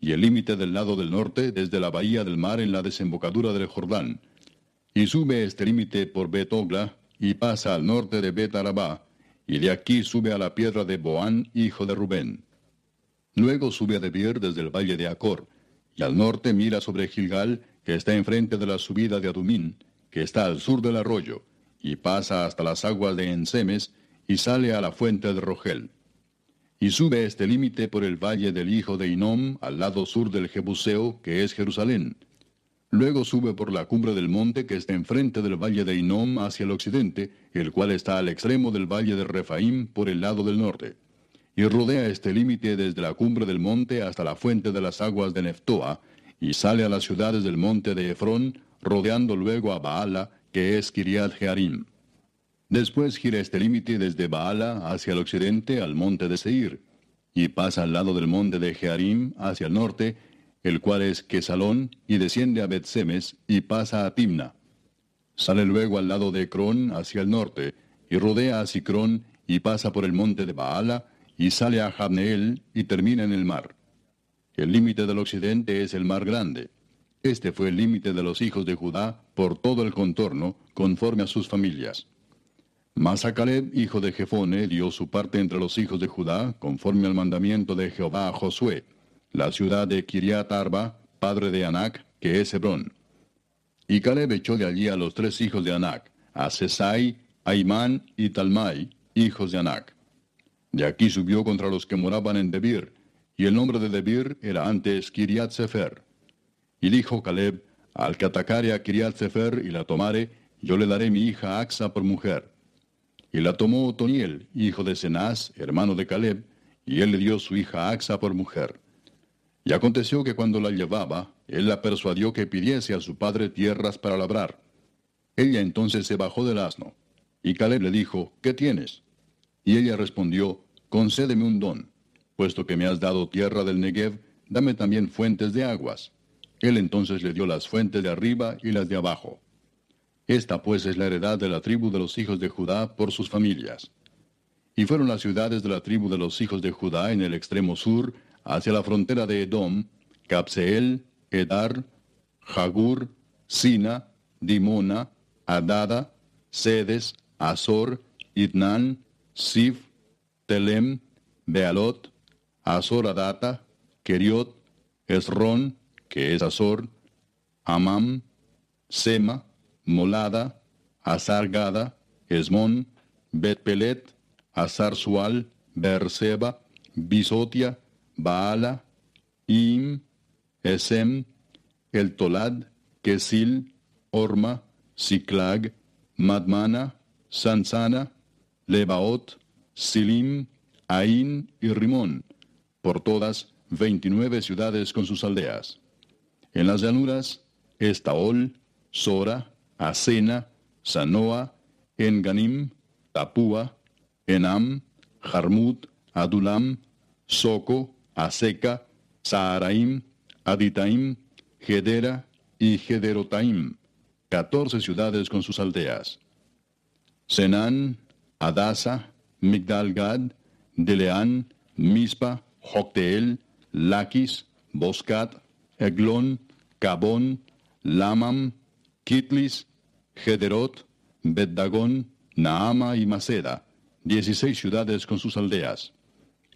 y el límite del lado del norte desde la bahía del mar en la desembocadura del Jordán. Y sube este límite por Betogla y pasa al norte de Bet Arabá, y de aquí sube a la piedra de Boán, hijo de Rubén. Luego sube a Debir desde el valle de Acor, y al norte mira sobre Gilgal, que está enfrente de la subida de Adumín, que está al sur del arroyo, y pasa hasta las aguas de Ensemes, y sale a la fuente de Rogel. Y sube este límite por el valle del hijo de Inom, al lado sur del Jebuseo, que es Jerusalén. Luego sube por la cumbre del monte que está enfrente del valle de Inom hacia el occidente, el cual está al extremo del valle de Refaim por el lado del norte y rodea este límite desde la cumbre del monte hasta la fuente de las aguas de Neftoa, y sale a las ciudades del monte de Efrón, rodeando luego a Baala, que es Kiriat Jearim. Después gira este límite desde Baala hacia el occidente al monte de Seir, y pasa al lado del monte de Jearim hacia el norte, el cual es Quesalón, y desciende a Betsemes, y pasa a Timna. Sale luego al lado de Ecrón hacia el norte, y rodea a Sicrón, y pasa por el monte de Baala, y sale a Jabneel y termina en el mar. El límite del occidente es el mar grande. Este fue el límite de los hijos de Judá por todo el contorno, conforme a sus familias. Mas a Caleb, hijo de Jefone, dio su parte entre los hijos de Judá, conforme al mandamiento de Jehová a Josué, la ciudad de Kiriat Arba, padre de Anac, que es Hebrón. Y Caleb echó de allí a los tres hijos de Anac, a Sesai, a Imán y Talmai, hijos de Anac. De aquí subió contra los que moraban en Debir, y el nombre de Debir era antes Kiriat Sefer. Y dijo Caleb, al que atacare a Kiriat Sefer y la tomare, yo le daré mi hija Axa por mujer. Y la tomó Otoniel, hijo de Cenaz, hermano de Caleb, y él le dio su hija Axa por mujer. Y aconteció que cuando la llevaba, él la persuadió que pidiese a su padre tierras para labrar. Ella entonces se bajó del asno, y Caleb le dijo, ¿qué tienes? Y ella respondió, concédeme un don, puesto que me has dado tierra del Negev, dame también fuentes de aguas. Él entonces le dio las fuentes de arriba y las de abajo. Esta pues es la heredad de la tribu de los hijos de Judá por sus familias. Y fueron las ciudades de la tribu de los hijos de Judá en el extremo sur, hacia la frontera de Edom, Capseel, Edar, Jagur, Sina, Dimona, Adada, Sedes, Azor, Idnan, Sif, Telem, Bealot, Azor Adata, Keriot, Esron, que es Azor, Amam, Sema, Molada, Azargada, Esmón, Betpelet, Azar Sual, Berseba, Bisotia, Baala, Im, Esem, El Tolad, Kesil, Orma, Siklag, Madmana, Sansana, Lebaot, Silim, Ain y Rimón, por todas veintinueve ciudades con sus aldeas. En las llanuras, Estaol, Sora, Asena, Sanoa, Enganim, Tapúa, Enam, Jarmut, Adulam, Soco, Aseca, Saharaim, Aditaim, Gedera y Gederotaim, catorce ciudades con sus aldeas. Senán, Adasa, Migdalgad, Deleán, Mispa, Jocteel, Laquis, Boscat, Eglon, Cabón, Lamam, Kitlis, Gederot, Beddagón, Naama y Maceda, dieciséis ciudades con sus aldeas.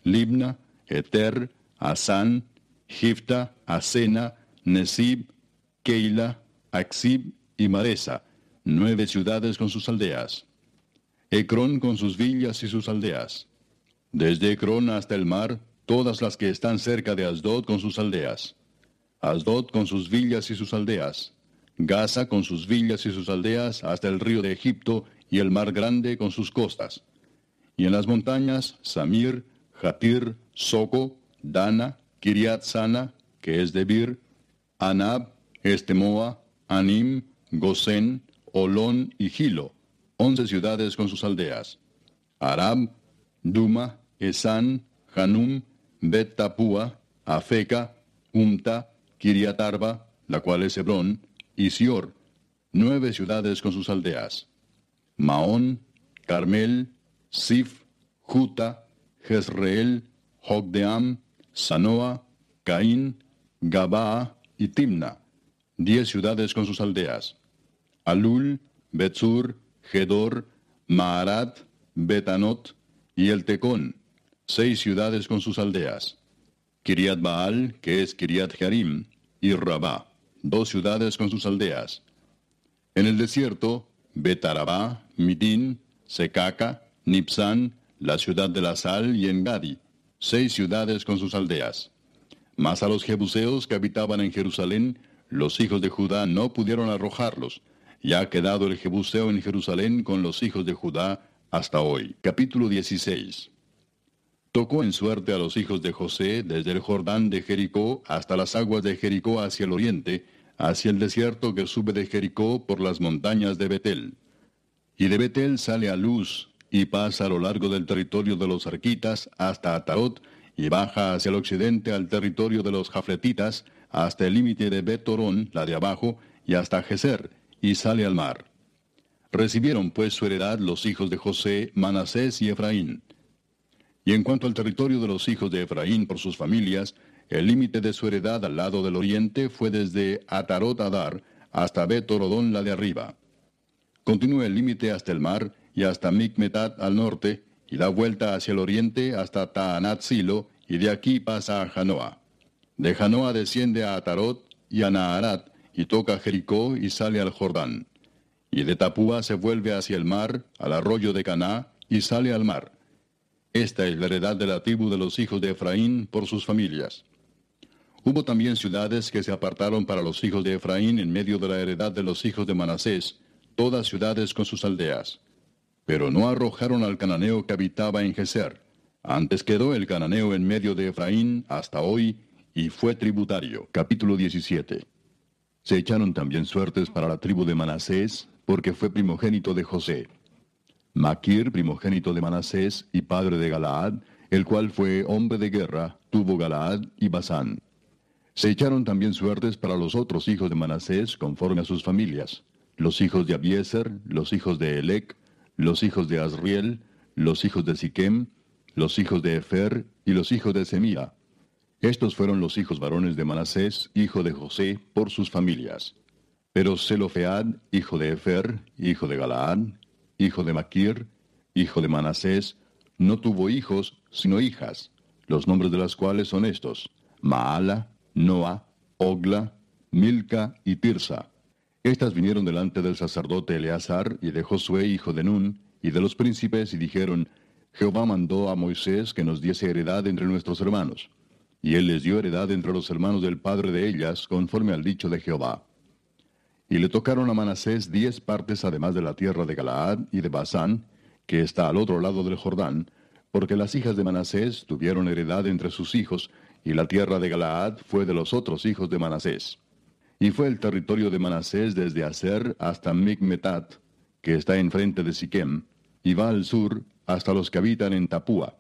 Libna, Eter, Asán, Gifta, Asena, Nesib, Keila, Axib y Maresa, nueve ciudades con sus aldeas. Ecrón con sus villas y sus aldeas. Desde Ecrón hasta el mar, todas las que están cerca de Asdod con sus aldeas. Asdod con sus villas y sus aldeas. Gaza con sus villas y sus aldeas hasta el río de Egipto y el mar grande con sus costas. Y en las montañas, Samir, Jatir, Soco, Dana, Kiriat Sana, que es Debir, Anab, Estemoa, Anim, Gosén, Olón y Gilo, once ciudades con sus aldeas. Arab, Duma, Esan, Hanum, Bet Tapua, Afeca, Umta, Kiriatarba, la cual es Hebrón, y Sior, nueve ciudades con sus aldeas. Maón, Carmel, Sif, Juta, Jezreel, Jogdeam, Sanoa, Caín, Gabaa y Timna, diez ciudades con sus aldeas. Alul, Betzur, Gedor, Maarat, Betanot y El Tecón, seis ciudades con sus aldeas. Kiriat Baal, que es Kiriat Jearim, y Rabá, dos ciudades con sus aldeas. En el desierto, Betarabá, Midín, Secaca, Nipsan, la ciudad de la sal y Engadi, seis ciudades con sus aldeas. Mas a los jebuseos que habitaban en Jerusalén, los hijos de Judá no pudieron arrojarlos, y ha quedado el jebuseo en Jerusalén con los hijos de Judá hasta hoy. Capítulo 16. Tocó en suerte a los hijos de José desde el Jordán de Jericó hasta las aguas de Jericó hacia el oriente, hacia el desierto que sube de Jericó por las montañas de Betel. Y de Betel sale a Luz, y pasa a lo largo del territorio de los arquitas hasta Atarot, y baja hacia el occidente al territorio de los jafletitas, hasta el límite de Betorón, la de abajo, y hasta Geser, y sale al mar. Recibieron pues su heredad los hijos de José, Manasés y Efraín. Y en cuanto al territorio de los hijos de Efraín por sus familias, el límite de su heredad al lado del oriente fue desde Atarot Adar hasta Betorodón la de arriba. Continúa el límite hasta el mar y hasta Micmetat al norte, y da vuelta hacia el oriente hasta Taanat Silo, y de aquí pasa a Janoa. De Janoa desciende a Atarot y a Naharat, y toca Jericó y sale al Jordán. Y de Tapúa se vuelve hacia el mar, al arroyo de Caná, y sale al mar. Esta es la heredad de la tribu de los hijos de Efraín por sus familias. Hubo también ciudades que se apartaron para los hijos de Efraín en medio de la heredad de los hijos de Manasés, todas ciudades con sus aldeas. Pero no arrojaron al cananeo que habitaba en Geser, Antes quedó el cananeo en medio de Efraín hasta hoy, y fue tributario. Capítulo 17. Se echaron también suertes para la tribu de Manasés, porque fue primogénito de José. Maquir, primogénito de Manasés y padre de Galaad, el cual fue hombre de guerra, tuvo Galaad y Basán. Se echaron también suertes para los otros hijos de Manasés conforme a sus familias, los hijos de Abieser, los hijos de Elec, los hijos de Asriel, los hijos de Siquem, los hijos de Efer y los hijos de Semía. Estos fueron los hijos varones de Manasés, hijo de José, por sus familias. Pero Zelofead, hijo de Efer, hijo de Galaad, hijo de Maquir, hijo de Manasés, no tuvo hijos, sino hijas, los nombres de las cuales son estos, Maala, Noa, Ogla, Milca y Tirsa. Estas vinieron delante del sacerdote Eleazar y de Josué, hijo de Nun, y de los príncipes, y dijeron, Jehová mandó a Moisés que nos diese heredad entre nuestros hermanos. Y él les dio heredad entre los hermanos del padre de ellas, conforme al dicho de Jehová. Y le tocaron a Manasés diez partes además de la tierra de Galaad y de Basán, que está al otro lado del Jordán, porque las hijas de Manasés tuvieron heredad entre sus hijos, y la tierra de Galaad fue de los otros hijos de Manasés. Y fue el territorio de Manasés desde Aser hasta Micmetat, que está enfrente de Siquem, y va al sur hasta los que habitan en Tapúa.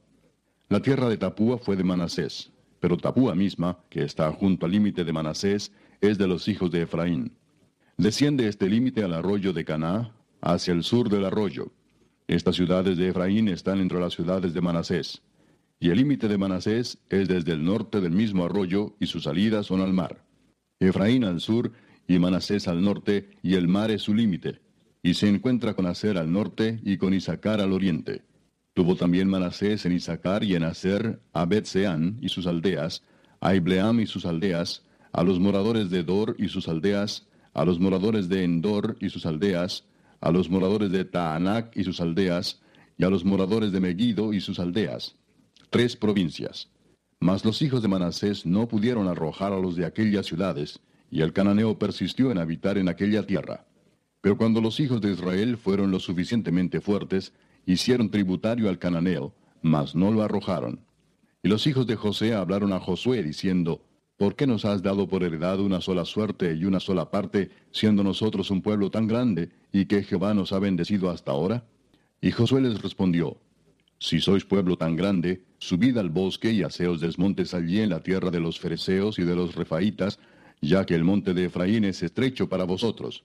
La tierra de Tapúa fue de Manasés, pero Tapúa misma, que está junto al límite de Manasés, es de los hijos de Efraín. Desciende este límite al arroyo de Caná, hacia el sur del arroyo, estas ciudades de Efraín están entre las ciudades de Manasés. Y el límite de Manasés es desde el norte del mismo arroyo y sus salidas son al mar. Efraín al sur y Manasés al norte y el mar es su límite. Y se encuentra con Aser al norte y con Isaacar al oriente. Tuvo también Manasés en Isaacar y en Aser a Betseán y sus aldeas, a Ibleam y sus aldeas, a los moradores de Dor y sus aldeas, a los moradores de Endor y sus aldeas, a los moradores de Taanac y sus aldeas, y a los moradores de Megiddo y sus aldeas, tres provincias. Mas los hijos de Manasés no pudieron arrojar a los de aquellas ciudades, y el cananeo persistió en habitar en aquella tierra. Pero cuando los hijos de Israel fueron lo suficientemente fuertes, hicieron tributario al cananeo, mas no lo arrojaron. Y los hijos de José hablaron a Josué diciendo, ¿Por qué nos has dado por heredad una sola suerte y una sola parte, siendo nosotros un pueblo tan grande, y que Jehová nos ha bendecido hasta ahora? Y Josué les respondió, Si sois pueblo tan grande, subid al bosque y haceos desmontes allí en la tierra de los fereceos y de los refaitas, ya que el monte de Efraín es estrecho para vosotros.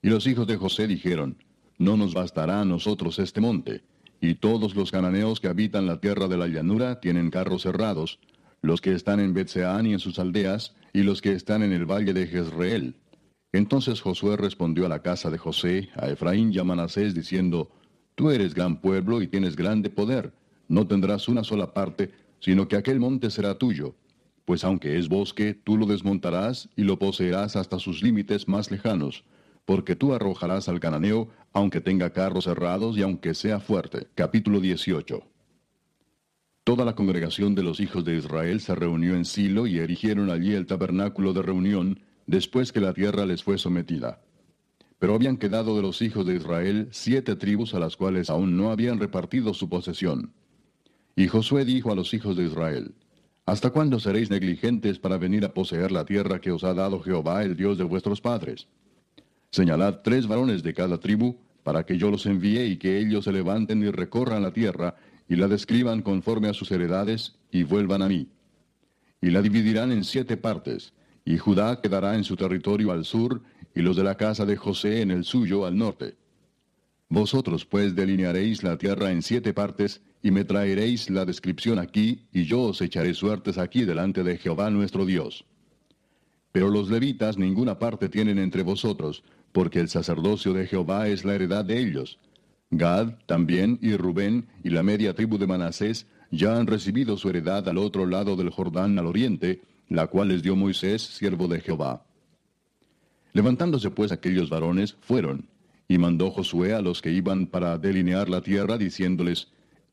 Y los hijos de José dijeron, No nos bastará a nosotros este monte, y todos los cananeos que habitan la tierra de la llanura tienen carros cerrados, los que están en Betseán y en sus aldeas, y los que están en el valle de Jezreel. Entonces Josué respondió a la casa de José, a Efraín y a Manasés, diciendo, Tú eres gran pueblo y tienes grande poder, no tendrás una sola parte, sino que aquel monte será tuyo. Pues aunque es bosque, tú lo desmontarás y lo poseerás hasta sus límites más lejanos, porque tú arrojarás al cananeo, aunque tenga carros cerrados y aunque sea fuerte. Capítulo 18. Toda la congregación de los hijos de Israel se reunió en Silo y erigieron allí el tabernáculo de reunión después que la tierra les fue sometida. Pero habían quedado de los hijos de Israel siete tribus a las cuales aún no habían repartido su posesión. Y Josué dijo a los hijos de Israel, ¿Hasta cuándo seréis negligentes para venir a poseer la tierra que os ha dado Jehová, el Dios de vuestros padres? Señalad tres varones de cada tribu, para que yo los envíe y que ellos se levanten y recorran la tierra, y la describan conforme a sus heredades, y vuelvan a mí. Y la dividirán en siete partes, y Judá quedará en su territorio al sur, y los de la casa de José en el suyo al norte. Vosotros pues delinearéis la tierra en siete partes, y me traeréis la descripción aquí, y yo os echaré suertes aquí delante de Jehová nuestro Dios. Pero los levitas ninguna parte tienen entre vosotros, porque el sacerdocio de Jehová es la heredad de ellos, Gad también y Rubén y la media tribu de Manasés ya han recibido su heredad al otro lado del Jordán al oriente, la cual les dio Moisés, siervo de Jehová. Levantándose pues aquellos varones, fueron, y mandó Josué a los que iban para delinear la tierra, diciéndoles,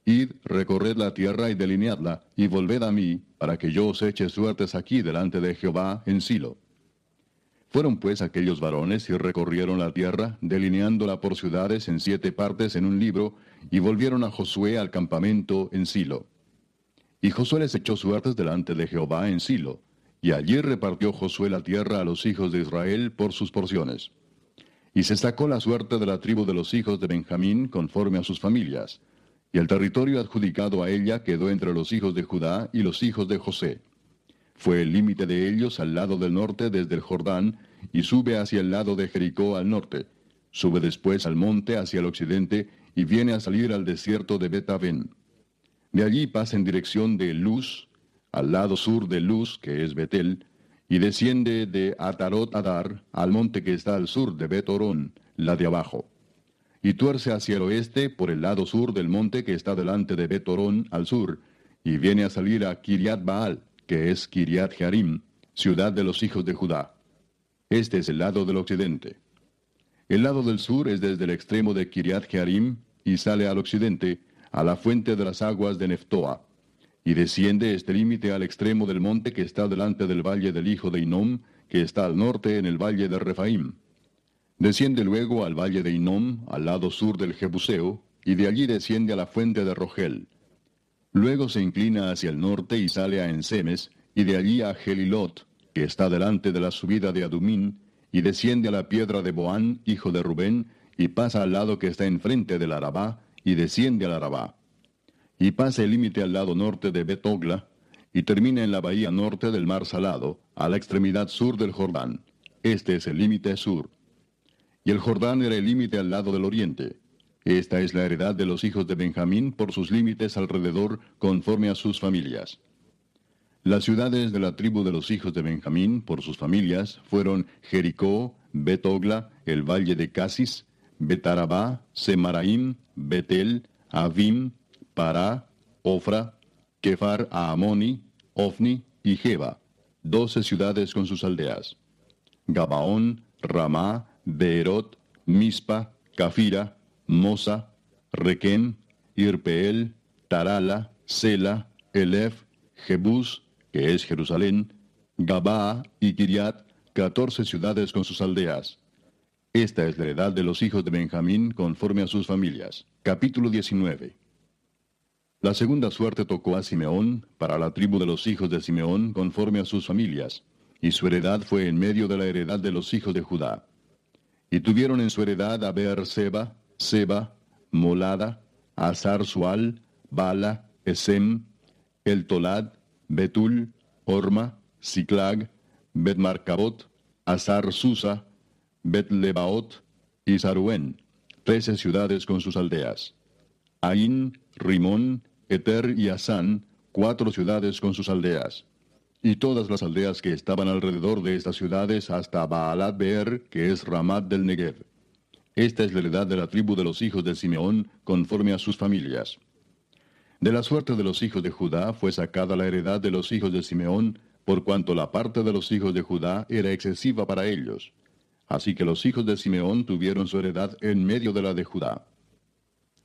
Id, recorred la tierra y delineadla, y volved a mí, para que yo os eche suertes aquí delante de Jehová en Silo. Fueron pues aquellos varones y recorrieron la tierra, delineándola por ciudades en siete partes en un libro, y volvieron a Josué al campamento en Silo. Y Josué les echó suertes delante de Jehová en Silo, y allí repartió Josué la tierra a los hijos de Israel por sus porciones. Y se sacó la suerte de la tribu de los hijos de Benjamín conforme a sus familias, y el territorio adjudicado a ella quedó entre los hijos de Judá y los hijos de José. Fue el límite de ellos al lado del norte desde el Jordán, y sube hacia el lado de Jericó al norte. Sube después al monte hacia el occidente, y viene a salir al desierto de Betaben. De allí pasa en dirección de Luz, al lado sur de Luz, que es Betel, y desciende de Atarot Adar al monte que está al sur de Betorón, la de abajo y tuerce hacia el oeste por el lado sur del monte que está delante de Betorón al sur, y viene a salir a Kiriat Baal, que es Kiriat Jearim, ciudad de los hijos de Judá. Este es el lado del occidente. El lado del sur es desde el extremo de Kiriat Jearim y sale al occidente, a la fuente de las aguas de Neftoa, y desciende este límite al extremo del monte que está delante del valle del hijo de Inom, que está al norte en el valle de Refaim Desciende luego al valle de Inom, al lado sur del Jebuseo, y de allí desciende a la fuente de Rogel. Luego se inclina hacia el norte y sale a Ensemes, y de allí a Gelilot, que está delante de la subida de Adumín, y desciende a la piedra de Boán, hijo de Rubén, y pasa al lado que está enfrente del Arabá, y desciende al Arabá. Y pasa el límite al lado norte de Betogla, y termina en la bahía norte del mar Salado, a la extremidad sur del Jordán. Este es el límite sur y el Jordán era el límite al lado del oriente. Esta es la heredad de los hijos de Benjamín por sus límites alrededor conforme a sus familias. Las ciudades de la tribu de los hijos de Benjamín por sus familias fueron Jericó, Betogla, el valle de Casis, Betarabá, Semaraim, Betel, Avim, Pará, Ofra, Kefar Aamoni, Ofni y Jeba, doce ciudades con sus aldeas. Gabaón, Ramá, Beerot, Mispa, Cafira, Mosa, Requén, Irpeel, Tarala, Sela, Elef, Jebús, que es Jerusalén, Gabaa y Kiriat, catorce ciudades con sus aldeas. Esta es la heredad de los hijos de Benjamín conforme a sus familias. Capítulo 19. La segunda suerte tocó a Simeón, para la tribu de los hijos de Simeón conforme a sus familias, y su heredad fue en medio de la heredad de los hijos de Judá. Y tuvieron en su heredad a Beer Seba, Molada, Azar Sual, Bala, Esem, El Tolad, Betul, Orma, Siclag, Betmarcabot, Azar Susa, Betlebaot y Saruen, trece ciudades con sus aldeas. Ain, Rimón, Eter y Asán, cuatro ciudades con sus aldeas y todas las aldeas que estaban alrededor de estas ciudades hasta Baalat Beer, que es Ramat del Negev. Esta es la heredad de la tribu de los hijos de Simeón, conforme a sus familias. De la suerte de los hijos de Judá fue sacada la heredad de los hijos de Simeón, por cuanto la parte de los hijos de Judá era excesiva para ellos. Así que los hijos de Simeón tuvieron su heredad en medio de la de Judá.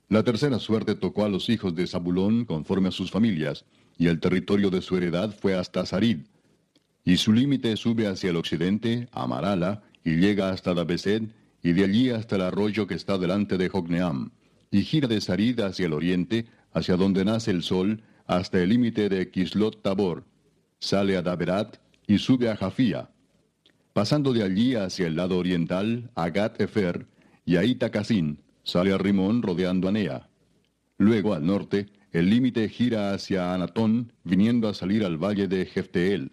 La tercera suerte tocó a los hijos de Zabulón conforme a sus familias, y el territorio de su heredad fue hasta Sarid. Y su límite sube hacia el occidente, a Marala, y llega hasta Dabesed, y de allí hasta el arroyo que está delante de Jogneam, y gira de Sarid hacia el oriente, hacia donde nace el sol, hasta el límite de Kislot Tabor. Sale a Daberat y sube a Jafía. Pasando de allí hacia el lado oriental, a Gat Efer, y a Itacasín, sale a Rimón rodeando a Nea. Luego al norte, el límite gira hacia Anatón, viniendo a salir al valle de Jefteel.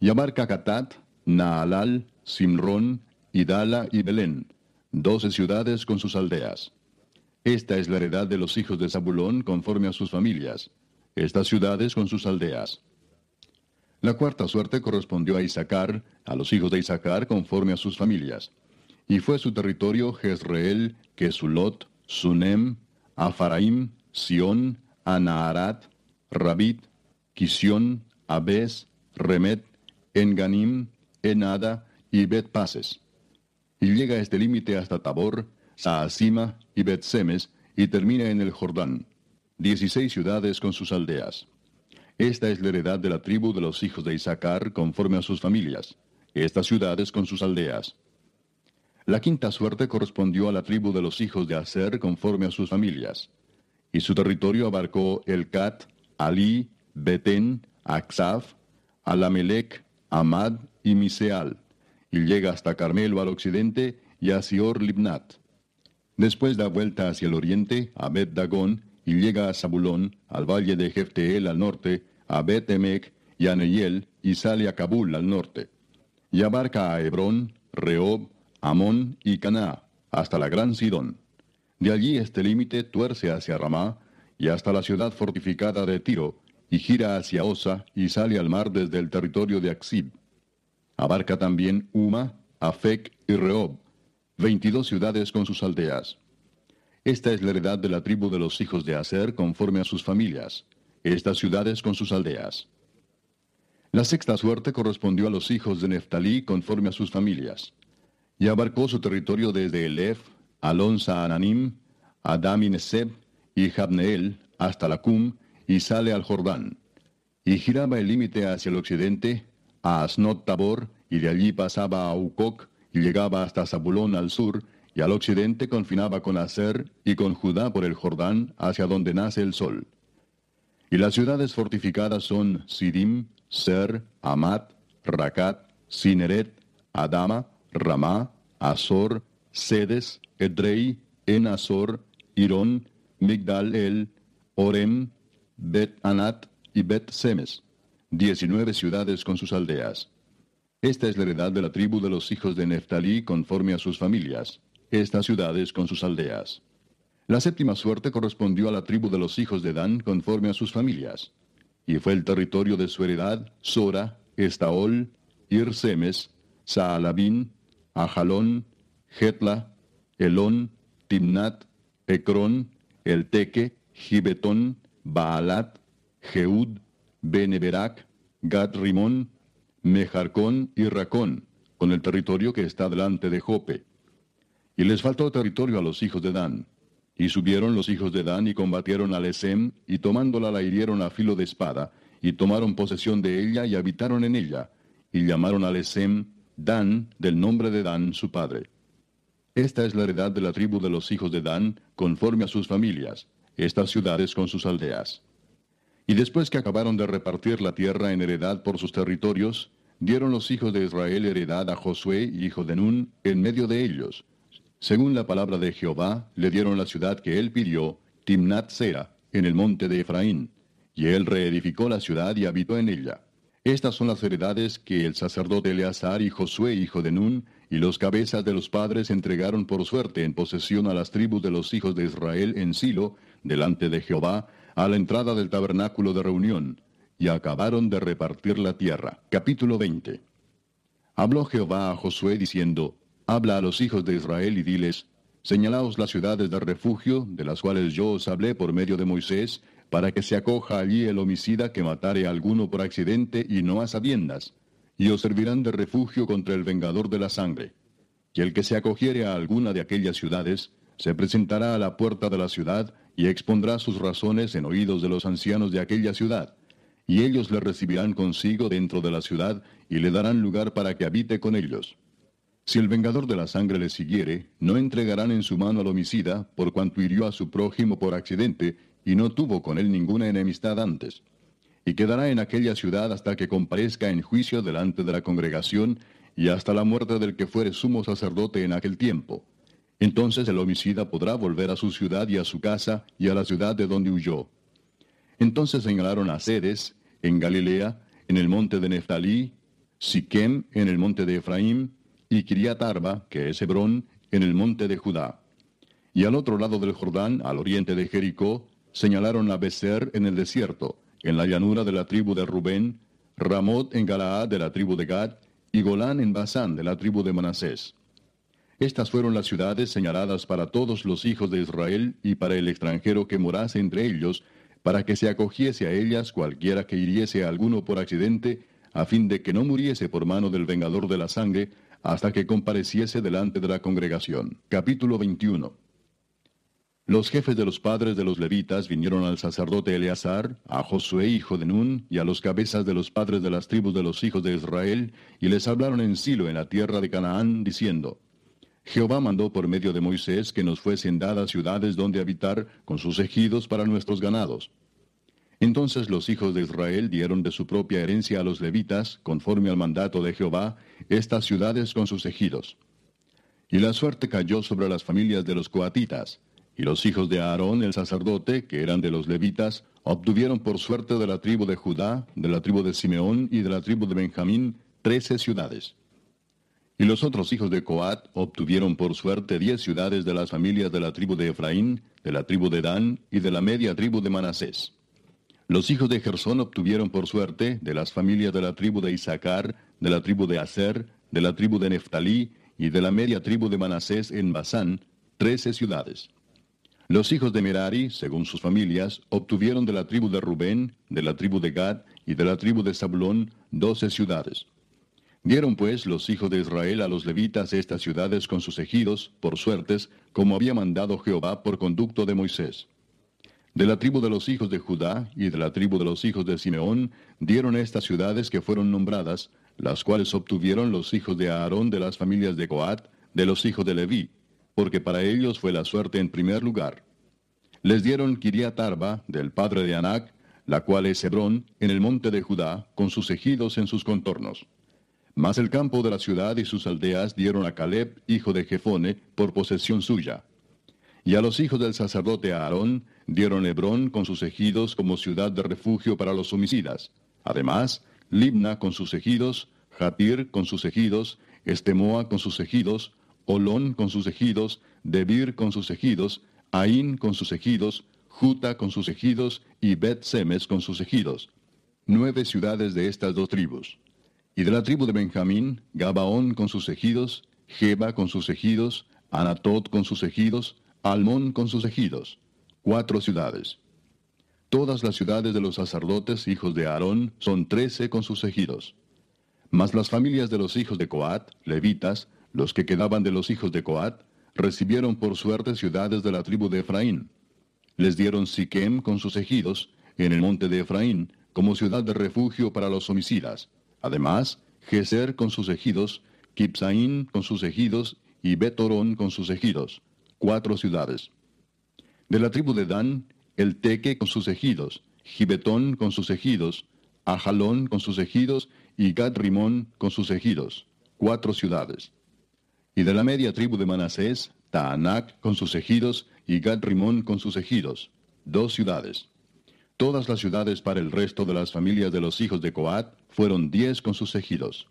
Y abarca Catat, Naalal, Simrón, Idala y Belén, doce ciudades con sus aldeas. Esta es la heredad de los hijos de Zabulón conforme a sus familias, estas ciudades con sus aldeas. La cuarta suerte correspondió a Isaacar, a los hijos de Isaacar conforme a sus familias. Y fue su territorio Jezreel, Kesulot, Sunem, Afaraim, Sión, Anaharat, Rabit, Kisión, Abes, Remet, Enganim, Enada y Bet-Pases. Y llega este límite hasta Tabor, Saasima y Bet-Semes y termina en el Jordán. Dieciséis ciudades con sus aldeas. Esta es la heredad de la tribu de los hijos de Isaacar conforme a sus familias. Estas ciudades con sus aldeas. La quinta suerte correspondió a la tribu de los hijos de Aser conforme a sus familias y su territorio abarcó Elcat, Ali, Betén, Aksaf, Alamelec, Amad y Miseal, y llega hasta Carmelo al occidente y a Sior Libnat. Después da vuelta hacia el oriente a Bet Dagón y llega a Zabulón, al valle de Jefteel al norte, a Bet Emek y a Neyel, y sale a Kabul al norte. Y abarca a Hebrón, Rehob, Amón y Caná, hasta la gran Sidón. De allí este límite tuerce hacia Ramá y hasta la ciudad fortificada de Tiro, y gira hacia Osa y sale al mar desde el territorio de Axib. Abarca también Uma, Afec y Rehob, veintidós ciudades con sus aldeas. Esta es la heredad de la tribu de los hijos de Aser conforme a sus familias, estas ciudades con sus aldeas. La sexta suerte correspondió a los hijos de Neftalí conforme a sus familias, y abarcó su territorio desde Elef, Alonsa Ananim, Adam y Jabneel hasta Lacum, y sale al Jordán. Y giraba el límite hacia el occidente, a Asnot Tabor, y de allí pasaba a Ucoc, y llegaba hasta Zabulón al sur, y al occidente confinaba con Aser y con Judá por el Jordán, hacia donde nace el sol. Y las ciudades fortificadas son Sidim, Ser, Amat, Racat, Sineret, Adama, Ramá, Azor, Sedes, Edrei, Enazor, Irón, Migdal El, Orem, Bet Anat y Bet Semes, diecinueve ciudades con sus aldeas. Esta es la heredad de la tribu de los hijos de Neftalí conforme a sus familias, estas ciudades con sus aldeas. La séptima suerte correspondió a la tribu de los hijos de Dan conforme a sus familias, y fue el territorio de su heredad Sora, Estaol, Irsemes, Saalabín, Ajalón, Getla, Elón, Timnat, Ecrón, Elteque, Gibetón, Baalat, Jeud, Beneberac, Gad Rimón, Mejarcón y Racón, con el territorio que está delante de Jope. Y les faltó territorio a los hijos de Dan. Y subieron los hijos de Dan y combatieron a Lesem, y tomándola la hirieron a filo de espada, y tomaron posesión de ella y habitaron en ella, y llamaron a Lesem Dan del nombre de Dan su padre. Esta es la heredad de la tribu de los hijos de Dan, conforme a sus familias, estas ciudades con sus aldeas. Y después que acabaron de repartir la tierra en heredad por sus territorios, dieron los hijos de Israel heredad a Josué, hijo de Nun, en medio de ellos. Según la palabra de Jehová, le dieron la ciudad que él pidió, Timnat Sera, en el monte de Efraín. Y él reedificó la ciudad y habitó en ella. Estas son las heredades que el sacerdote Eleazar y Josué, hijo de Nun, y los cabezas de los padres entregaron por suerte en posesión a las tribus de los hijos de Israel en Silo, delante de Jehová, a la entrada del tabernáculo de reunión, y acabaron de repartir la tierra. Capítulo 20. Habló Jehová a Josué diciendo, Habla a los hijos de Israel y diles, Señalaos las ciudades de refugio, de las cuales yo os hablé por medio de Moisés, para que se acoja allí el homicida que matare a alguno por accidente y no a sabiendas, y os servirán de refugio contra el vengador de la sangre. Y el que se acogiere a alguna de aquellas ciudades, se presentará a la puerta de la ciudad, y expondrá sus razones en oídos de los ancianos de aquella ciudad, y ellos le recibirán consigo dentro de la ciudad, y le darán lugar para que habite con ellos. Si el vengador de la sangre le siguiere, no entregarán en su mano al homicida, por cuanto hirió a su prójimo por accidente, y no tuvo con él ninguna enemistad antes. Y quedará en aquella ciudad hasta que comparezca en juicio delante de la congregación, y hasta la muerte del que fuere sumo sacerdote en aquel tiempo entonces el homicida podrá volver a su ciudad y a su casa y a la ciudad de donde huyó. Entonces señalaron a Cedes, en Galilea, en el monte de Neftalí, Siquem, en el monte de Efraín, y Kiriat Arba, que es Hebrón, en el monte de Judá. Y al otro lado del Jordán, al oriente de Jericó, señalaron a Becer en el desierto, en la llanura de la tribu de Rubén, Ramot en Galaad de la tribu de Gad, y Golán en Basán de la tribu de Manasés. Estas fueron las ciudades señaladas para todos los hijos de Israel y para el extranjero que morase entre ellos, para que se acogiese a ellas cualquiera que hiriese a alguno por accidente, a fin de que no muriese por mano del vengador de la sangre, hasta que compareciese delante de la congregación. Capítulo 21. Los jefes de los padres de los levitas vinieron al sacerdote Eleazar, a Josué hijo de Nun, y a los cabezas de los padres de las tribus de los hijos de Israel, y les hablaron en Silo en la tierra de Canaán, diciendo, Jehová mandó por medio de Moisés que nos fuesen dadas ciudades donde habitar con sus ejidos para nuestros ganados. Entonces los hijos de Israel dieron de su propia herencia a los levitas, conforme al mandato de Jehová, estas ciudades con sus ejidos. Y la suerte cayó sobre las familias de los coatitas, y los hijos de Aarón el sacerdote, que eran de los levitas, obtuvieron por suerte de la tribu de Judá, de la tribu de Simeón y de la tribu de Benjamín trece ciudades. Y los otros hijos de Coat obtuvieron por suerte diez ciudades de las familias de la tribu de Efraín, de la tribu de Dan y de la media tribu de Manasés. Los hijos de Gersón obtuvieron por suerte de las familias de la tribu de Isaacar, de la tribu de Aser, de la tribu de Neftalí y de la media tribu de Manasés en Basán, trece ciudades. Los hijos de Merari, según sus familias, obtuvieron de la tribu de Rubén, de la tribu de Gad y de la tribu de Zabulón doce ciudades. Dieron pues los hijos de Israel a los levitas estas ciudades con sus ejidos, por suertes, como había mandado Jehová por conducto de Moisés. De la tribu de los hijos de Judá y de la tribu de los hijos de Simeón dieron estas ciudades que fueron nombradas, las cuales obtuvieron los hijos de Aarón de las familias de Coat, de los hijos de Leví, porque para ellos fue la suerte en primer lugar. Les dieron Kiriat Arba, del padre de Anac, la cual es Hebrón, en el monte de Judá, con sus ejidos en sus contornos. Mas el campo de la ciudad y sus aldeas dieron a Caleb, hijo de Jefone, por posesión suya. Y a los hijos del sacerdote Aarón dieron Hebrón con sus ejidos como ciudad de refugio para los homicidas. Además, Libna con sus ejidos, Jatir con sus ejidos, Estemoa con sus ejidos, Olón con sus ejidos, Debir con sus ejidos, Ain con sus ejidos, Juta con sus ejidos y Bet Semes con sus ejidos. Nueve ciudades de estas dos tribus. Y de la tribu de Benjamín, Gabaón con sus ejidos, Jeba con sus ejidos, Anatot con sus ejidos, Almón con sus ejidos. Cuatro ciudades. Todas las ciudades de los sacerdotes, hijos de Aarón, son trece con sus ejidos. Mas las familias de los hijos de Coat, levitas, los que quedaban de los hijos de Coat, recibieron por suerte ciudades de la tribu de Efraín. Les dieron Siquem con sus ejidos, en el monte de Efraín, como ciudad de refugio para los homicidas. Además, Geser con sus ejidos, Kipsaín con sus ejidos y Betorón con sus ejidos, cuatro ciudades. De la tribu de Dan, el Teque con sus ejidos, Gibetón con sus ejidos, Ajalón con sus ejidos y Gad Rimón con sus ejidos, cuatro ciudades. Y de la media tribu de Manasés, Taanac con sus ejidos y Gad Rimón con sus ejidos, dos ciudades. Todas las ciudades para el resto de las familias de los hijos de Coat fueron diez con sus ejidos.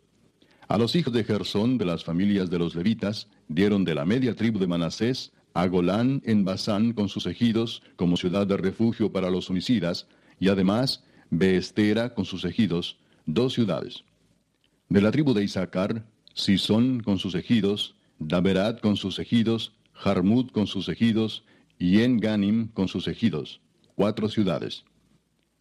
A los hijos de Gersón de las familias de los levitas dieron de la media tribu de Manasés a Golán en Basán con sus ejidos como ciudad de refugio para los homicidas, y además Beestera con sus ejidos, dos ciudades. De la tribu de Isaacar, Sison con sus ejidos, Daberat con sus ejidos, Jarmut con sus ejidos, y En-Ganim con sus ejidos, cuatro ciudades.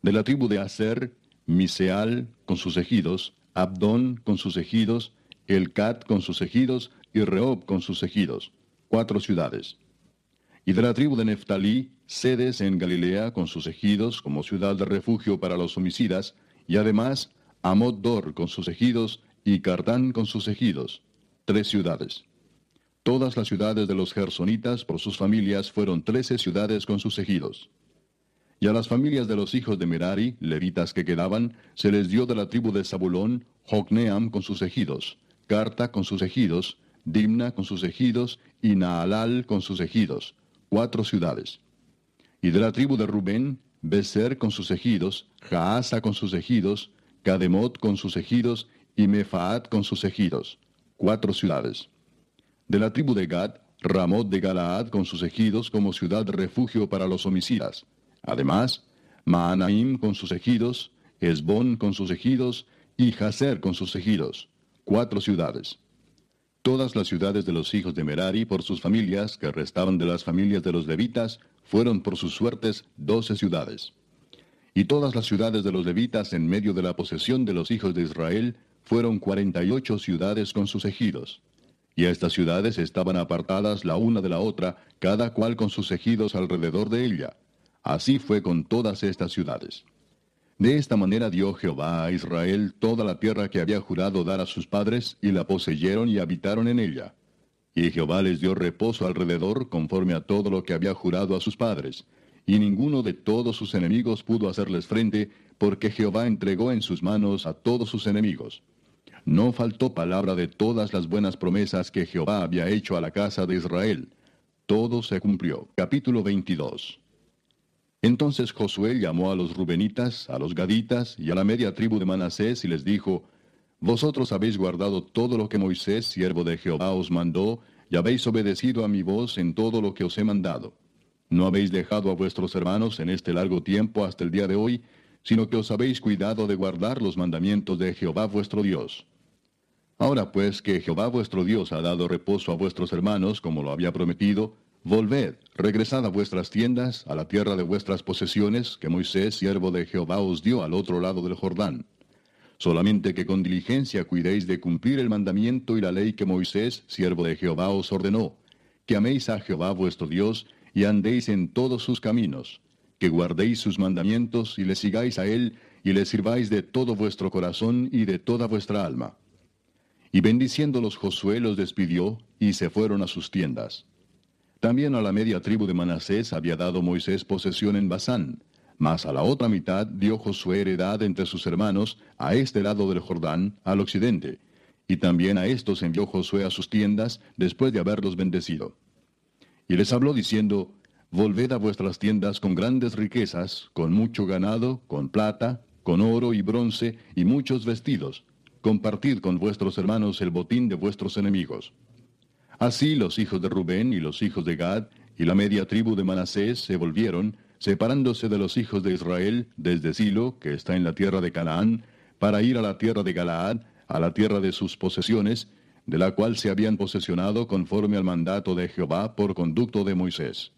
De la tribu de Aser, Miseal con sus ejidos, Abdón con sus ejidos, Elcat con sus ejidos, y Rehob con sus ejidos, cuatro ciudades. Y de la tribu de Neftalí, sedes en Galilea con sus ejidos como ciudad de refugio para los homicidas, y además Amod-Dor con sus ejidos y Cardán con sus ejidos, tres ciudades. Todas las ciudades de los gersonitas por sus familias fueron trece ciudades con sus ejidos. Y a las familias de los hijos de Merari, levitas que quedaban, se les dio de la tribu de Zabulón, Jocneam con sus ejidos, Carta con sus ejidos, Dimna con sus ejidos y Naalal con sus ejidos, cuatro ciudades. Y de la tribu de Rubén, Beser con sus ejidos, Jaasa con sus ejidos, Kademot con sus ejidos y Mefaat con sus ejidos, cuatro ciudades. De la tribu de Gad, Ramot de Galaad con sus ejidos como ciudad refugio para los homicidas. Además, Maanaim con sus ejidos, Esbón con sus ejidos y Jaser con sus ejidos, cuatro ciudades. Todas las ciudades de los hijos de Merari por sus familias, que restaban de las familias de los levitas, fueron por sus suertes doce ciudades. Y todas las ciudades de los levitas en medio de la posesión de los hijos de Israel fueron cuarenta y ocho ciudades con sus ejidos. Y estas ciudades estaban apartadas la una de la otra, cada cual con sus ejidos alrededor de ella. Así fue con todas estas ciudades. De esta manera dio Jehová a Israel toda la tierra que había jurado dar a sus padres, y la poseyeron y habitaron en ella. Y Jehová les dio reposo alrededor conforme a todo lo que había jurado a sus padres, y ninguno de todos sus enemigos pudo hacerles frente, porque Jehová entregó en sus manos a todos sus enemigos. No faltó palabra de todas las buenas promesas que Jehová había hecho a la casa de Israel. Todo se cumplió. Capítulo 22. Entonces Josué llamó a los Rubenitas, a los Gaditas y a la media tribu de Manasés y les dijo, Vosotros habéis guardado todo lo que Moisés, siervo de Jehová, os mandó, y habéis obedecido a mi voz en todo lo que os he mandado. No habéis dejado a vuestros hermanos en este largo tiempo hasta el día de hoy, sino que os habéis cuidado de guardar los mandamientos de Jehová vuestro Dios. Ahora pues que Jehová vuestro Dios ha dado reposo a vuestros hermanos, como lo había prometido, Volved, regresad a vuestras tiendas, a la tierra de vuestras posesiones, que Moisés, siervo de Jehová, os dio al otro lado del Jordán. Solamente que con diligencia cuidéis de cumplir el mandamiento y la ley que Moisés, siervo de Jehová, os ordenó, que améis a Jehová vuestro Dios, y andéis en todos sus caminos, que guardéis sus mandamientos y le sigáis a él, y le sirváis de todo vuestro corazón y de toda vuestra alma. Y bendiciéndolos Josué los despidió, y se fueron a sus tiendas. También a la media tribu de Manasés había dado Moisés posesión en Basán, mas a la otra mitad dio Josué heredad entre sus hermanos, a este lado del Jordán, al occidente, y también a estos envió Josué a sus tiendas, después de haberlos bendecido. Y les habló diciendo, Volved a vuestras tiendas con grandes riquezas, con mucho ganado, con plata, con oro y bronce, y muchos vestidos. Compartid con vuestros hermanos el botín de vuestros enemigos. Así los hijos de Rubén y los hijos de Gad y la media tribu de Manasés se volvieron, separándose de los hijos de Israel desde Silo, que está en la tierra de Canaán, para ir a la tierra de Galaad, a la tierra de sus posesiones, de la cual se habían posesionado conforme al mandato de Jehová por conducto de Moisés.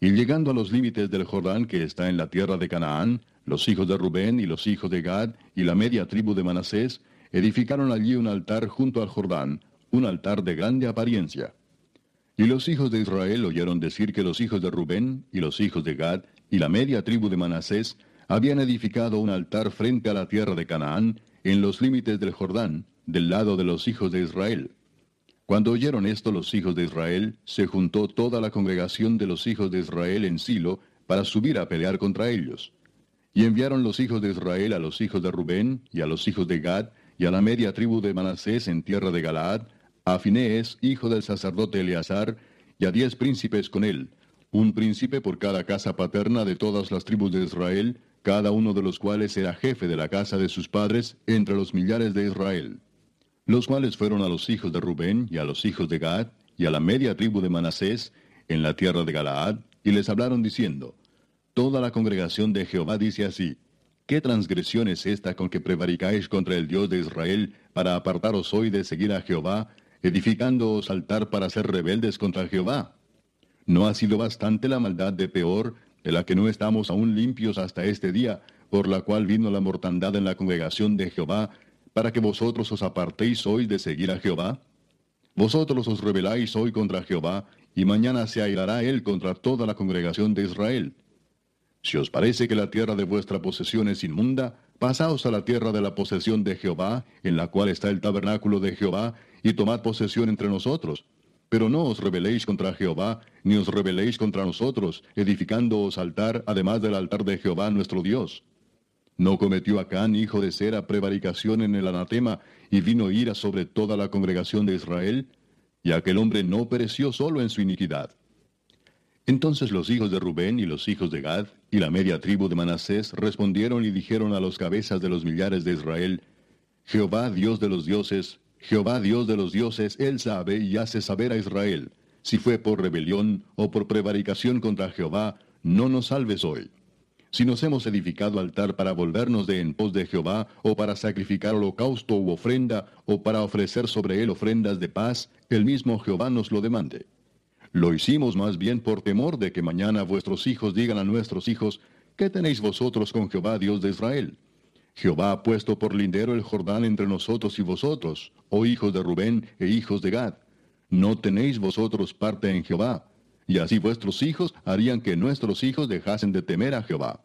Y llegando a los límites del Jordán que está en la tierra de Canaán, los hijos de Rubén y los hijos de Gad y la media tribu de Manasés edificaron allí un altar junto al Jordán, un altar de grande apariencia. Y los hijos de Israel oyeron decir que los hijos de Rubén y los hijos de Gad y la media tribu de Manasés habían edificado un altar frente a la tierra de Canaán, en los límites del Jordán, del lado de los hijos de Israel. Cuando oyeron esto los hijos de Israel, se juntó toda la congregación de los hijos de Israel en Silo para subir a pelear contra ellos. Y enviaron los hijos de Israel a los hijos de Rubén y a los hijos de Gad y a la media tribu de Manasés en tierra de Galaad, a Finés, hijo del sacerdote Eleazar, y a diez príncipes con él, un príncipe por cada casa paterna de todas las tribus de Israel, cada uno de los cuales era jefe de la casa de sus padres entre los millares de Israel. Los cuales fueron a los hijos de Rubén y a los hijos de Gad y a la media tribu de Manasés en la tierra de Galaad, y les hablaron diciendo, Toda la congregación de Jehová dice así, ¿Qué transgresión es esta con que prevaricáis contra el Dios de Israel para apartaros hoy de seguir a Jehová edificándoos altar para ser rebeldes contra Jehová. ¿No ha sido bastante la maldad de peor, de la que no estamos aún limpios hasta este día, por la cual vino la mortandad en la congregación de Jehová, para que vosotros os apartéis hoy de seguir a Jehová? Vosotros os rebeláis hoy contra Jehová, y mañana se airará él contra toda la congregación de Israel. Si os parece que la tierra de vuestra posesión es inmunda, pasaos a la tierra de la posesión de Jehová, en la cual está el tabernáculo de Jehová, y tomad posesión entre nosotros. Pero no os rebeléis contra Jehová, ni os rebeléis contra nosotros, edificándoos altar, además del altar de Jehová nuestro Dios. ¿No cometió Acán, hijo de Sera, prevaricación en el anatema, y vino ira sobre toda la congregación de Israel? Y aquel hombre no pereció solo en su iniquidad. Entonces los hijos de Rubén y los hijos de Gad y la media tribu de Manasés respondieron y dijeron a los cabezas de los millares de Israel, Jehová Dios de los dioses, Jehová Dios de los dioses, Él sabe y hace saber a Israel, si fue por rebelión o por prevaricación contra Jehová, no nos salves hoy. Si nos hemos edificado altar para volvernos de en pos de Jehová, o para sacrificar holocausto u ofrenda, o para ofrecer sobre él ofrendas de paz, el mismo Jehová nos lo demande. Lo hicimos más bien por temor de que mañana vuestros hijos digan a nuestros hijos, ¿qué tenéis vosotros con Jehová Dios de Israel? Jehová ha puesto por lindero el Jordán entre nosotros y vosotros, oh hijos de Rubén e hijos de Gad. No tenéis vosotros parte en Jehová, y así vuestros hijos harían que nuestros hijos dejasen de temer a Jehová.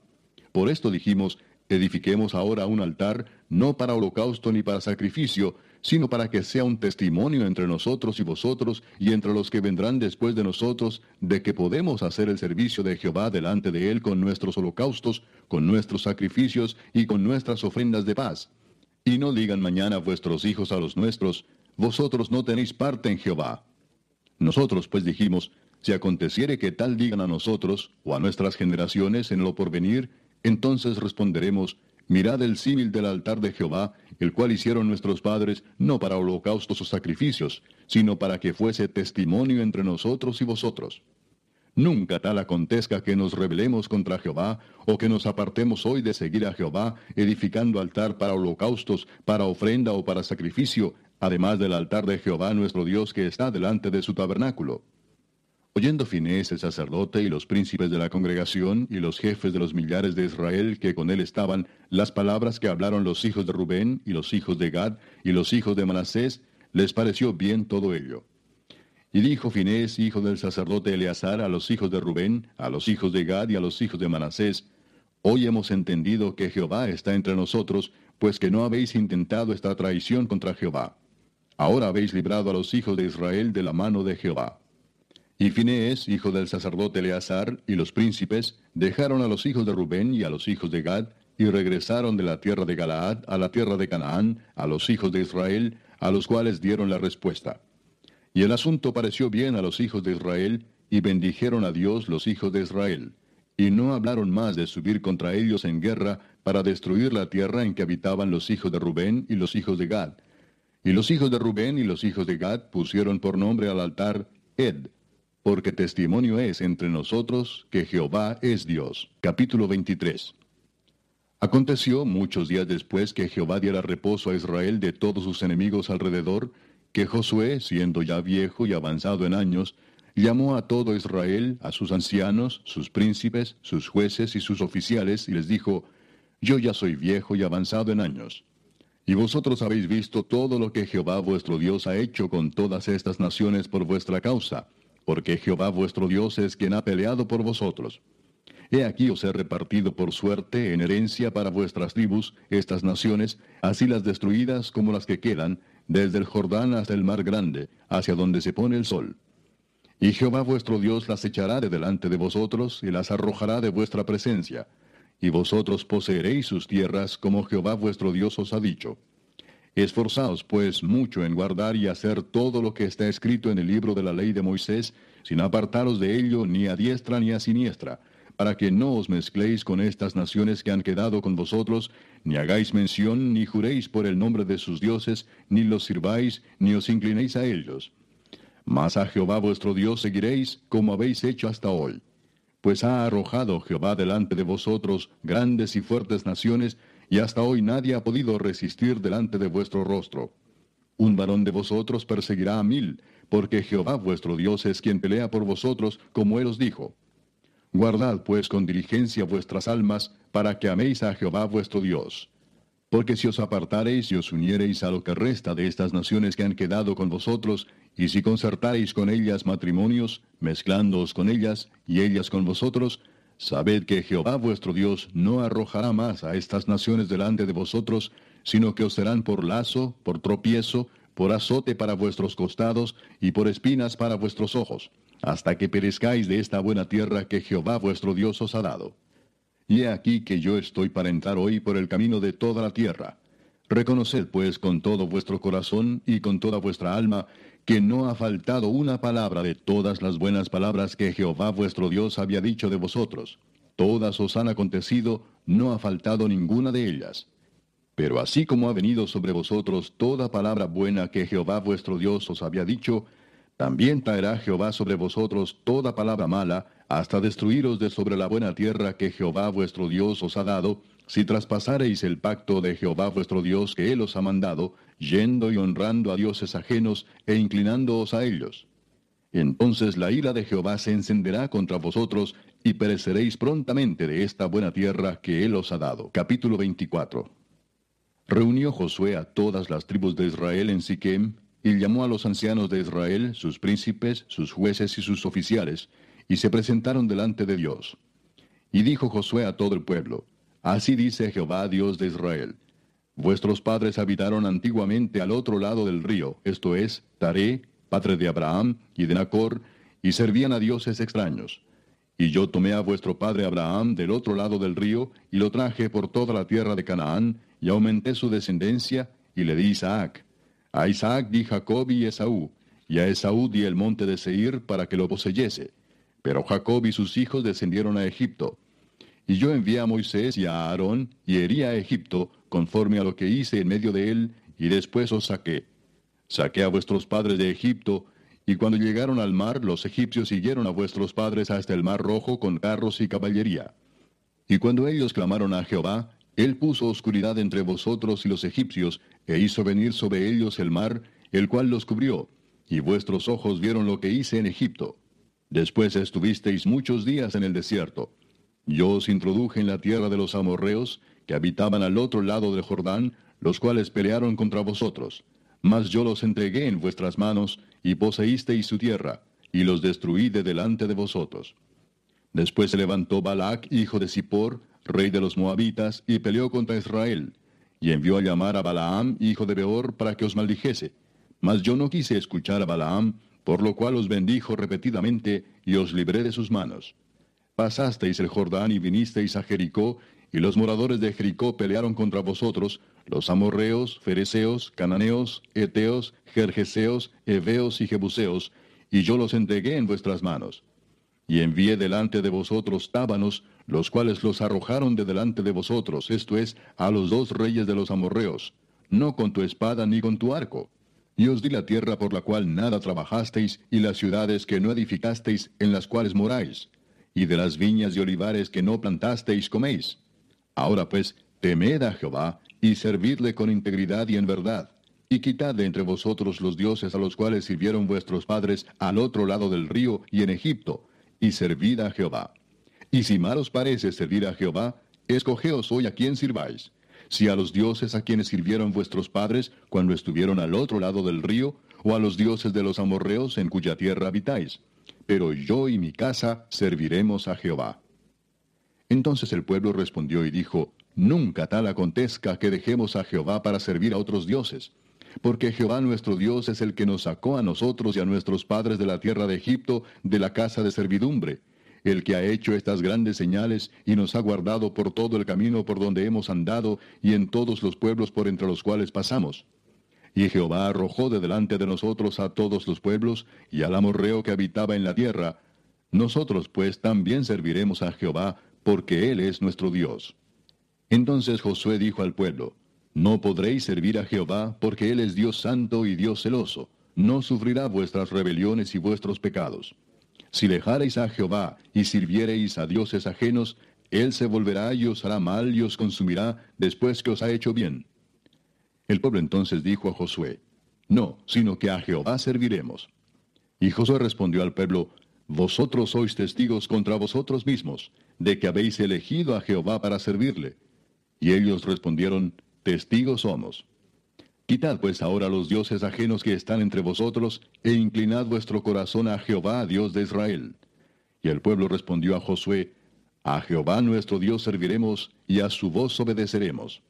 Por esto dijimos, edifiquemos ahora un altar, no para holocausto ni para sacrificio, sino para que sea un testimonio entre nosotros y vosotros y entre los que vendrán después de nosotros, de que podemos hacer el servicio de Jehová delante de él con nuestros holocaustos, con nuestros sacrificios y con nuestras ofrendas de paz. Y no digan mañana vuestros hijos a los nuestros, vosotros no tenéis parte en Jehová. Nosotros pues dijimos, si aconteciere que tal digan a nosotros o a nuestras generaciones en lo porvenir, entonces responderemos, mirad el símil del altar de Jehová, el cual hicieron nuestros padres, no para holocaustos o sacrificios, sino para que fuese testimonio entre nosotros y vosotros. Nunca tal acontezca que nos rebelemos contra Jehová, o que nos apartemos hoy de seguir a Jehová, edificando altar para holocaustos, para ofrenda o para sacrificio, además del altar de Jehová nuestro Dios que está delante de su tabernáculo. Oyendo Finés el sacerdote y los príncipes de la congregación y los jefes de los millares de Israel que con él estaban, las palabras que hablaron los hijos de Rubén y los hijos de Gad y los hijos de Manasés, les pareció bien todo ello. Y dijo Finés, hijo del sacerdote Eleazar, a los hijos de Rubén, a los hijos de Gad y a los hijos de Manasés, Hoy hemos entendido que Jehová está entre nosotros, pues que no habéis intentado esta traición contra Jehová. Ahora habéis librado a los hijos de Israel de la mano de Jehová. Y Finés, hijo del sacerdote Eleazar, y los príncipes, dejaron a los hijos de Rubén y a los hijos de Gad, y regresaron de la tierra de Galaad a la tierra de Canaán, a los hijos de Israel, a los cuales dieron la respuesta. Y el asunto pareció bien a los hijos de Israel, y bendijeron a Dios los hijos de Israel. Y no hablaron más de subir contra ellos en guerra para destruir la tierra en que habitaban los hijos de Rubén y los hijos de Gad. Y los hijos de Rubén y los hijos de Gad pusieron por nombre al altar Ed, porque testimonio es entre nosotros que Jehová es Dios. Capítulo 23. Aconteció muchos días después que Jehová diera reposo a Israel de todos sus enemigos alrededor, que Josué, siendo ya viejo y avanzado en años, llamó a todo Israel, a sus ancianos, sus príncipes, sus jueces y sus oficiales, y les dijo, Yo ya soy viejo y avanzado en años. Y vosotros habéis visto todo lo que Jehová vuestro Dios ha hecho con todas estas naciones por vuestra causa, porque Jehová vuestro Dios es quien ha peleado por vosotros. He aquí os he repartido por suerte en herencia para vuestras tribus estas naciones, así las destruidas como las que quedan, desde el Jordán hasta el mar grande, hacia donde se pone el sol. Y Jehová vuestro Dios las echará de delante de vosotros y las arrojará de vuestra presencia, y vosotros poseeréis sus tierras como Jehová vuestro Dios os ha dicho. Esforzaos pues mucho en guardar y hacer todo lo que está escrito en el libro de la ley de Moisés, sin apartaros de ello ni a diestra ni a siniestra, para que no os mezcléis con estas naciones que han quedado con vosotros, ni hagáis mención, ni juréis por el nombre de sus dioses, ni los sirváis, ni os inclinéis a ellos. Mas a Jehová vuestro Dios seguiréis, como habéis hecho hasta hoy. Pues ha arrojado Jehová delante de vosotros grandes y fuertes naciones, y hasta hoy nadie ha podido resistir delante de vuestro rostro. Un varón de vosotros perseguirá a mil, porque Jehová vuestro Dios es quien pelea por vosotros, como él os dijo. Guardad pues con diligencia vuestras almas, para que améis a Jehová vuestro Dios. Porque si os apartareis y os uniereis a lo que resta de estas naciones que han quedado con vosotros, y si concertareis con ellas matrimonios, mezclándoos con ellas, y ellas con vosotros, sabed que Jehová vuestro Dios no arrojará más a estas naciones delante de vosotros, sino que os serán por lazo, por tropiezo, por azote para vuestros costados, y por espinas para vuestros ojos hasta que perezcáis de esta buena tierra que Jehová vuestro Dios os ha dado. Y he aquí que yo estoy para entrar hoy por el camino de toda la tierra. Reconoced pues con todo vuestro corazón y con toda vuestra alma que no ha faltado una palabra de todas las buenas palabras que Jehová vuestro Dios había dicho de vosotros. Todas os han acontecido, no ha faltado ninguna de ellas. Pero así como ha venido sobre vosotros toda palabra buena que Jehová vuestro Dios os había dicho, también traerá Jehová sobre vosotros toda palabra mala, hasta destruiros de sobre la buena tierra que Jehová vuestro Dios os ha dado, si traspasareis el pacto de Jehová vuestro Dios que él os ha mandado, yendo y honrando a dioses ajenos e inclinándoos a ellos. Entonces la ira de Jehová se encenderá contra vosotros, y pereceréis prontamente de esta buena tierra que él os ha dado. Capítulo 24. Reunió Josué a todas las tribus de Israel en Siquem, y llamó a los ancianos de Israel, sus príncipes, sus jueces y sus oficiales, y se presentaron delante de Dios. Y dijo Josué a todo el pueblo, Así dice Jehová Dios de Israel, Vuestros padres habitaron antiguamente al otro lado del río, esto es, Taré, padre de Abraham y de Nacor, y servían a dioses extraños. Y yo tomé a vuestro padre Abraham del otro lado del río, y lo traje por toda la tierra de Canaán, y aumenté su descendencia, y le di Isaac. A Isaac di Jacob y Esaú, y a Esaú di el monte de Seir para que lo poseyese. Pero Jacob y sus hijos descendieron a Egipto. Y yo envié a Moisés y a Aarón, y herí a Egipto, conforme a lo que hice en medio de él, y después os saqué. Saqué a vuestros padres de Egipto, y cuando llegaron al mar, los egipcios siguieron a vuestros padres hasta el mar rojo con carros y caballería. Y cuando ellos clamaron a Jehová, él puso oscuridad entre vosotros y los egipcios, e hizo venir sobre ellos el mar, el cual los cubrió, y vuestros ojos vieron lo que hice en Egipto. Después estuvisteis muchos días en el desierto. Yo os introduje en la tierra de los amorreos, que habitaban al otro lado del Jordán, los cuales pelearon contra vosotros. Mas yo los entregué en vuestras manos, y poseísteis su tierra, y los destruí de delante de vosotros. Después se levantó Balac, hijo de Zippor, rey de los Moabitas, y peleó contra Israel, y envió a llamar a Balaam, hijo de Beor, para que os maldijese. Mas yo no quise escuchar a Balaam, por lo cual os bendijo repetidamente, y os libré de sus manos. Pasasteis el Jordán y vinisteis a Jericó, y los moradores de Jericó pelearon contra vosotros, los amorreos, fereceos, cananeos, eteos, jerjeseos, heveos y jebuseos, y yo los entregué en vuestras manos. Y envié delante de vosotros tábanos, los cuales los arrojaron de delante de vosotros, esto es, a los dos reyes de los amorreos, no con tu espada ni con tu arco. Y os di la tierra por la cual nada trabajasteis, y las ciudades que no edificasteis, en las cuales moráis y de las viñas y olivares que no plantasteis coméis. Ahora pues, temed a Jehová, y servidle con integridad y en verdad, y quitad de entre vosotros los dioses a los cuales sirvieron vuestros padres al otro lado del río y en Egipto, y servid a Jehová. Y si mal os parece servir a Jehová, escogeos hoy a quién sirváis, si a los dioses a quienes sirvieron vuestros padres cuando estuvieron al otro lado del río, o a los dioses de los amorreos en cuya tierra habitáis pero yo y mi casa serviremos a Jehová. Entonces el pueblo respondió y dijo, Nunca tal acontezca que dejemos a Jehová para servir a otros dioses, porque Jehová nuestro Dios es el que nos sacó a nosotros y a nuestros padres de la tierra de Egipto, de la casa de servidumbre, el que ha hecho estas grandes señales y nos ha guardado por todo el camino por donde hemos andado y en todos los pueblos por entre los cuales pasamos. Y Jehová arrojó de delante de nosotros a todos los pueblos y al amorreo que habitaba en la tierra. Nosotros pues también serviremos a Jehová, porque Él es nuestro Dios. Entonces Josué dijo al pueblo, No podréis servir a Jehová, porque Él es Dios santo y Dios celoso. No sufrirá vuestras rebeliones y vuestros pecados. Si dejareis a Jehová y sirviereis a dioses ajenos, Él se volverá y os hará mal y os consumirá después que os ha hecho bien. El pueblo entonces dijo a Josué, No, sino que a Jehová serviremos. Y Josué respondió al pueblo, Vosotros sois testigos contra vosotros mismos, de que habéis elegido a Jehová para servirle. Y ellos respondieron, Testigos somos. Quitad pues ahora los dioses ajenos que están entre vosotros, e inclinad vuestro corazón a Jehová, Dios de Israel. Y el pueblo respondió a Josué, A Jehová nuestro Dios serviremos, y a su voz obedeceremos.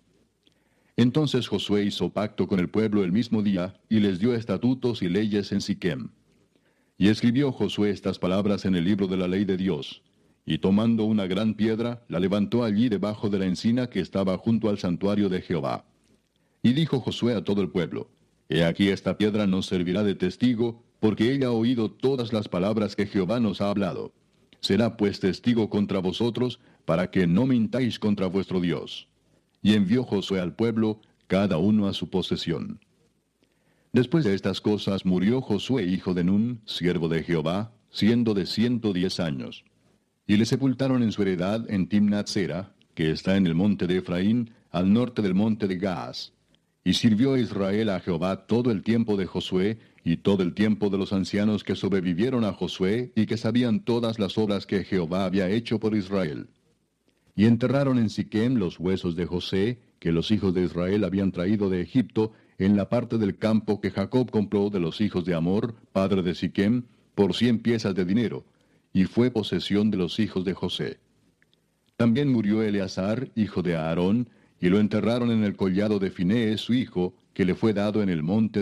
Entonces Josué hizo pacto con el pueblo el mismo día, y les dio estatutos y leyes en Siquem. Y escribió Josué estas palabras en el libro de la ley de Dios. Y tomando una gran piedra, la levantó allí debajo de la encina que estaba junto al santuario de Jehová. Y dijo Josué a todo el pueblo, He aquí esta piedra nos servirá de testigo, porque ella ha oído todas las palabras que Jehová nos ha hablado. Será pues testigo contra vosotros, para que no mintáis contra vuestro Dios y envió Josué al pueblo, cada uno a su posesión. Después de estas cosas murió Josué hijo de Nun, siervo de Jehová, siendo de ciento diez años. Y le sepultaron en su heredad en timnat que está en el monte de Efraín, al norte del monte de Gaas. Y sirvió Israel a Jehová todo el tiempo de Josué, y todo el tiempo de los ancianos que sobrevivieron a Josué, y que sabían todas las obras que Jehová había hecho por Israel. Y enterraron en Siquem los huesos de José, que los hijos de Israel habían traído de Egipto, en la parte del campo que Jacob compró de los hijos de Amor, padre de Siquem, por cien piezas de dinero, y fue posesión de los hijos de José. También murió Eleazar, hijo de Aarón, y lo enterraron en el collado de Finés, su hijo, que le fue dado en el monte